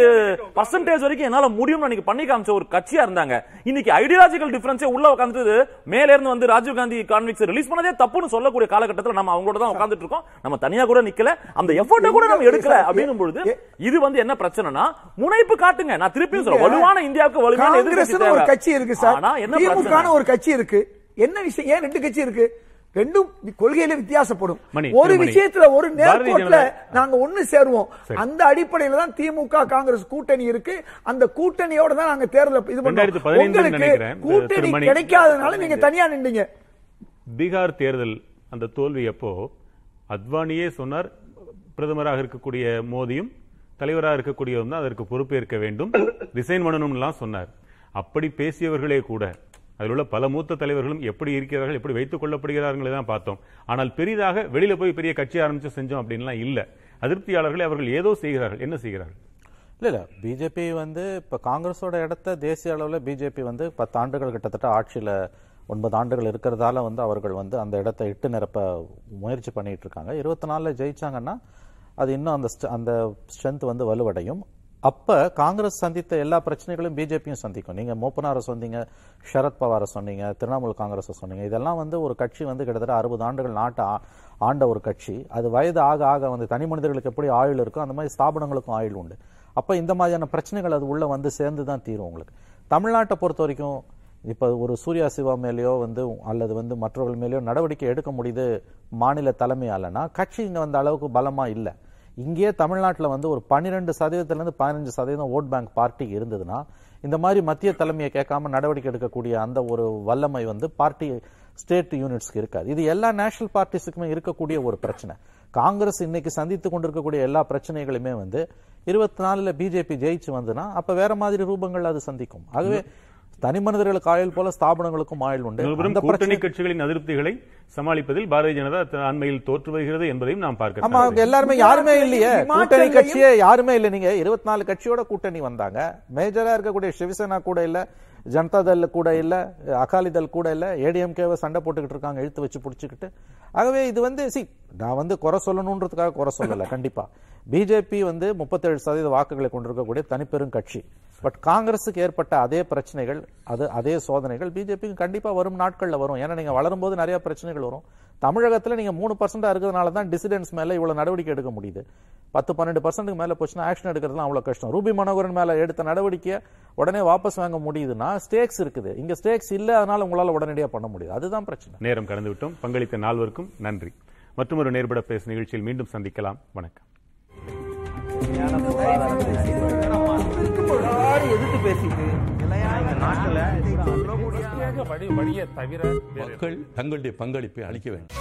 பர்சன்டேஜ் வரைக்கும் என்னால முடியும்னு அன்னைக்கு பண்ணி காமிச்ச ஒரு கட்சியா இருந்தாங்க. இன்னைக்கு ஐடியாலஜிக்கல் டிஃபரன்ஸே உள்ள உட்காந்துட்டு மேல இருந்து வந்து ராஜீவ் காந்தி கான்விக்ஸ் ரிலீஸ் பண்ணதே தப்புன்னு சொல்லக்கூடிய காலகட்டத்தில் நம்ம அவங்களோட தான் உட்கார்ந்துட்டு இருக்கோம். நம்ம தனியா கூட நிக்கல. அந்த எஃபோர்ட்டை கூட நம்ம எடுக்கல அப்படின்னும் பொழுது இது வந்து என்ன பிரச்சனைனா முனைப்பு காட்டுங்க. நான் திருப்பியும் சொல்றேன். வலுவான இந்தியாவுக்கு வலுவான காங்கிரஸ்னு ஒரு. கட்சி இருக்கு சார். திமுக ஒரு கட்சி இருக்கு. என்ன விஷயம்? ஏன் ரெண்டு கட்சி இருக்கு? ரெண்டும் கொள்கையில வித்தியாசப்படும். ஒரு. விஷயத்துல ஒரு நேர்கோட்ல ஜனதா- நாங்க ஒண்ணு சேருவோம். சரி. அந்த அடிப்படையில தான் திமுக காங்கிரஸ் கூட்டணி இருக்கு. அந்த கூட்டணியோட தான் நாங்க தேர்தல் இது உங்களுக்கு. இந்த கூட்டணி. கிடைக்காதனால நீங்க தனியா நின்றீங்க பீகார் தேர்தல் அந்த தோல்வி அப்போ அத்வானியே சொன்னார் பிரதமராக இருக்கக்கூடிய மோடியும் தலைவராக இருக்கக்கூடியவரும் தான் அதற்கு பொறுப்பேற்க வேண்டும். ரிசைன் பண்ணணும்லாம் சொன்னார். அப்படி பேசியவர்களே கூட அதில் உள்ள பல மூத்த தலைவர்களும் எப்படி இருக்கிறார்கள் எப்படி வைத்துக் கொள்ளப்படுகிறார்கள் தான் பார்த்தோம். ஆனால் பெரிதாக வெளியில் போய் பெரிய கட்சி ஆரம்பித்து செஞ்சோம் அப்படின்லாம் இல்லை. அதிருப்தியாளர்களை அவர்கள் ஏதோ செய்கிறார்கள். என்ன செய்கிறார்கள்? இல்லை இல்லை. பிஜேபி வந்து இப்போ காங்கிரஸோட இடத்த தேசிய அளவில் பிஜேபி வந்து பத்து ஆண்டுகள் கிட்டத்தட்ட ஆட்சியில் ஒன்பது ஆண்டுகள் இருக்கிறதால வந்து அவர்கள் வந்து அந்த இடத்த இட்டு நிரப்ப முயற்சி பண்ணிகிட்டு இருக்காங்க. இருபத்தி நாலில் ஜெயிச்சாங்கன்னா அது இன்னும் அந்த அந்த ஸ்ட்ரென்த் வந்து வலுவடையும். அப்ப காங்கிரஸ் சந்தித்த எல்லா பிரச்சனைகளையும் பிஜேபியும் சந்திக்கும். நீங்க மோப்பனார சொன்னீங்க சரத் பவாரை சொன்னீங்க திரிணாமுல் காங்கிரஸை சொன்னீங்க. இதெல்லாம் வந்து ஒரு கட்சி வந்து கிட்டத்தட்ட அறுபது ஆண்டுகள் நாட்டை ஆ- ஆண்ட ஒரு கட்சி. அது வயது ஆக ஆக வந்து தனி மனிதர்களுக்கு எப்படி ஆயுள் இருக்கோ அந்த மாதிரி ஸ்தாபனங்களுக்கும் ஆயுள் உண்டு. அப்ப இந்த மாதிரியான பிரச்சனைகள் அது உள்ள வந்து சேர்ந்து தான் தீரும் உங்களுக்கு. தமிழ்நாட்டை பொறுத்த வரைக்கும் இப்ப ஒரு சூர்யா சிவா மேலேயோ வந்து அல்லது வந்து மற்றவர்கள் மேலேயோ நடவடிக்கை எடுக்க முடியுது மாநில தலைமையாலனா கட்சி இங்க வந்த அளவுக்கு பலமா இல்லை. இங்கேயே தமிழ்நாட்டில் வந்து ஒரு பன்னிரெண்டு சதவீதத்திலேருந்து பதினஞ்சு சதவீதம் ஓட் பேங்க் பார்ட்டி இருந்ததுன்னா இந்த மாதிரி மத்திய தலைமையை கேட்காம நடவடிக்கை எடுக்கக்கூடிய அந்த ஒரு வல்லமை வந்து பார்ட்டி ஸ்டேட் யூனிட்ஸ்க்கு இருக்காது. இது எல்லா நேஷனல் பார்ட்டிஸுக்குமே இருக்கக்கூடிய ஒரு பிரச்சனை. காங்கிரஸ் இன்னைக்கு சந்தித்து கொண்டிருக்கக்கூடிய எல்லா பிரச்சனைகளுமே வந்து இருபத்தி நாலுல பிஜேபி ஜெயிச்சு வந்துன்னா அப்ப வேற மாதிரி ரூபங்கள் அது சந்திக்கும். ஆகவே தனி மனிதர்களுக்கு ஆயுள் போல ஸ்தாபனங்களுக்கும் ஆயுள் உண்டு. கூட்டணி கட்சிகளின் அதிருப்திகளை சமாளிப்பதில் பாரதிய ஜனதா அண்மையில் தோற்று வருகிறது என்பதையும் நாம் ஆமா பார்க்க அவங்க எல்லாருமே யாருமே இல்லையே. கூட்டணி கட்சியே யாருமே இல்ல. நீங்க இருபத்தி நாலு கட்சியோட கூட்டணி வந்தாங்க. மேஜரா இருக்கக்கூடிய சிவசேனா கூட இல்ல ஜனதா தள் கூட இல்ல அகாலிதள் கூட இல்ல ஏடிஎம்கேவை சண்டை போட்டுக்கிட்டு இருக்காங்க இழுத்து வச்சு பிடிச்சிக்கிட்டு. ஆகவே இது வந்து சி நான் வந்து குறை சொல்லணுன்றதுக்காக குறை சொல்லல கண்டிப்பா. பிஜேபி வந்து முப்பத்தேழு சதவீத வாக்குகளை கொண்டிருக்கக்கூடிய தனிப்பெரும் கட்சி. பட் காங்கிரஸுக்கு ஏற்பட்ட அதே பிரச்சனைகள் அது அதே சோதனைகள் பிஜேபிக்கு கண்டிப்பாக வரும் நாட்களில் வரும். ஏன்னா நீங்கள் வளரும்போது நிறைய பிரச்சனைகள் வரும். தமிழகத்தில் நீங்கள் மூணு பர்சன்டாக இருக்கிறதுனால தான் டிசிடென்ட்ஸ் மேலே இவ்வளோ நடவடிக்கை எடுக்க முடியுது. பத்து பன்னெண்டு பர்சன்ட்டுக்கு மேலே போச்சுன்னா ஆக்ஷன் எடுக்கிறதுலாம் அவ்வளோ கஷ்டம். ரூபி மனோகரன் மேலே எடுத்த நடவடிக்கையை உடனே வாபஸ் வாங்க முடியுதுன்னா ஸ்டேக்ஸ் இருக்குது. இங்கே ஸ்டேக்ஸ் இல்லை அதனால உங்களால் உடனடியாக பண்ண முடியுது. அதுதான் பிரச்சனை. நேரம் கடந்து விட்டோம் பங்களித்த நால்வருக்கும் நன்றி. மற்றொரு நேர்பட பேசு நிகழ்ச்சியில் மீண்டும் சந்திக்கலாம். வணக்கம். பிரத்யேக வழி வழியை தவிர மக்கள் தங்களுடைய பங்களிப்பை அளிக்க வேண்டும்.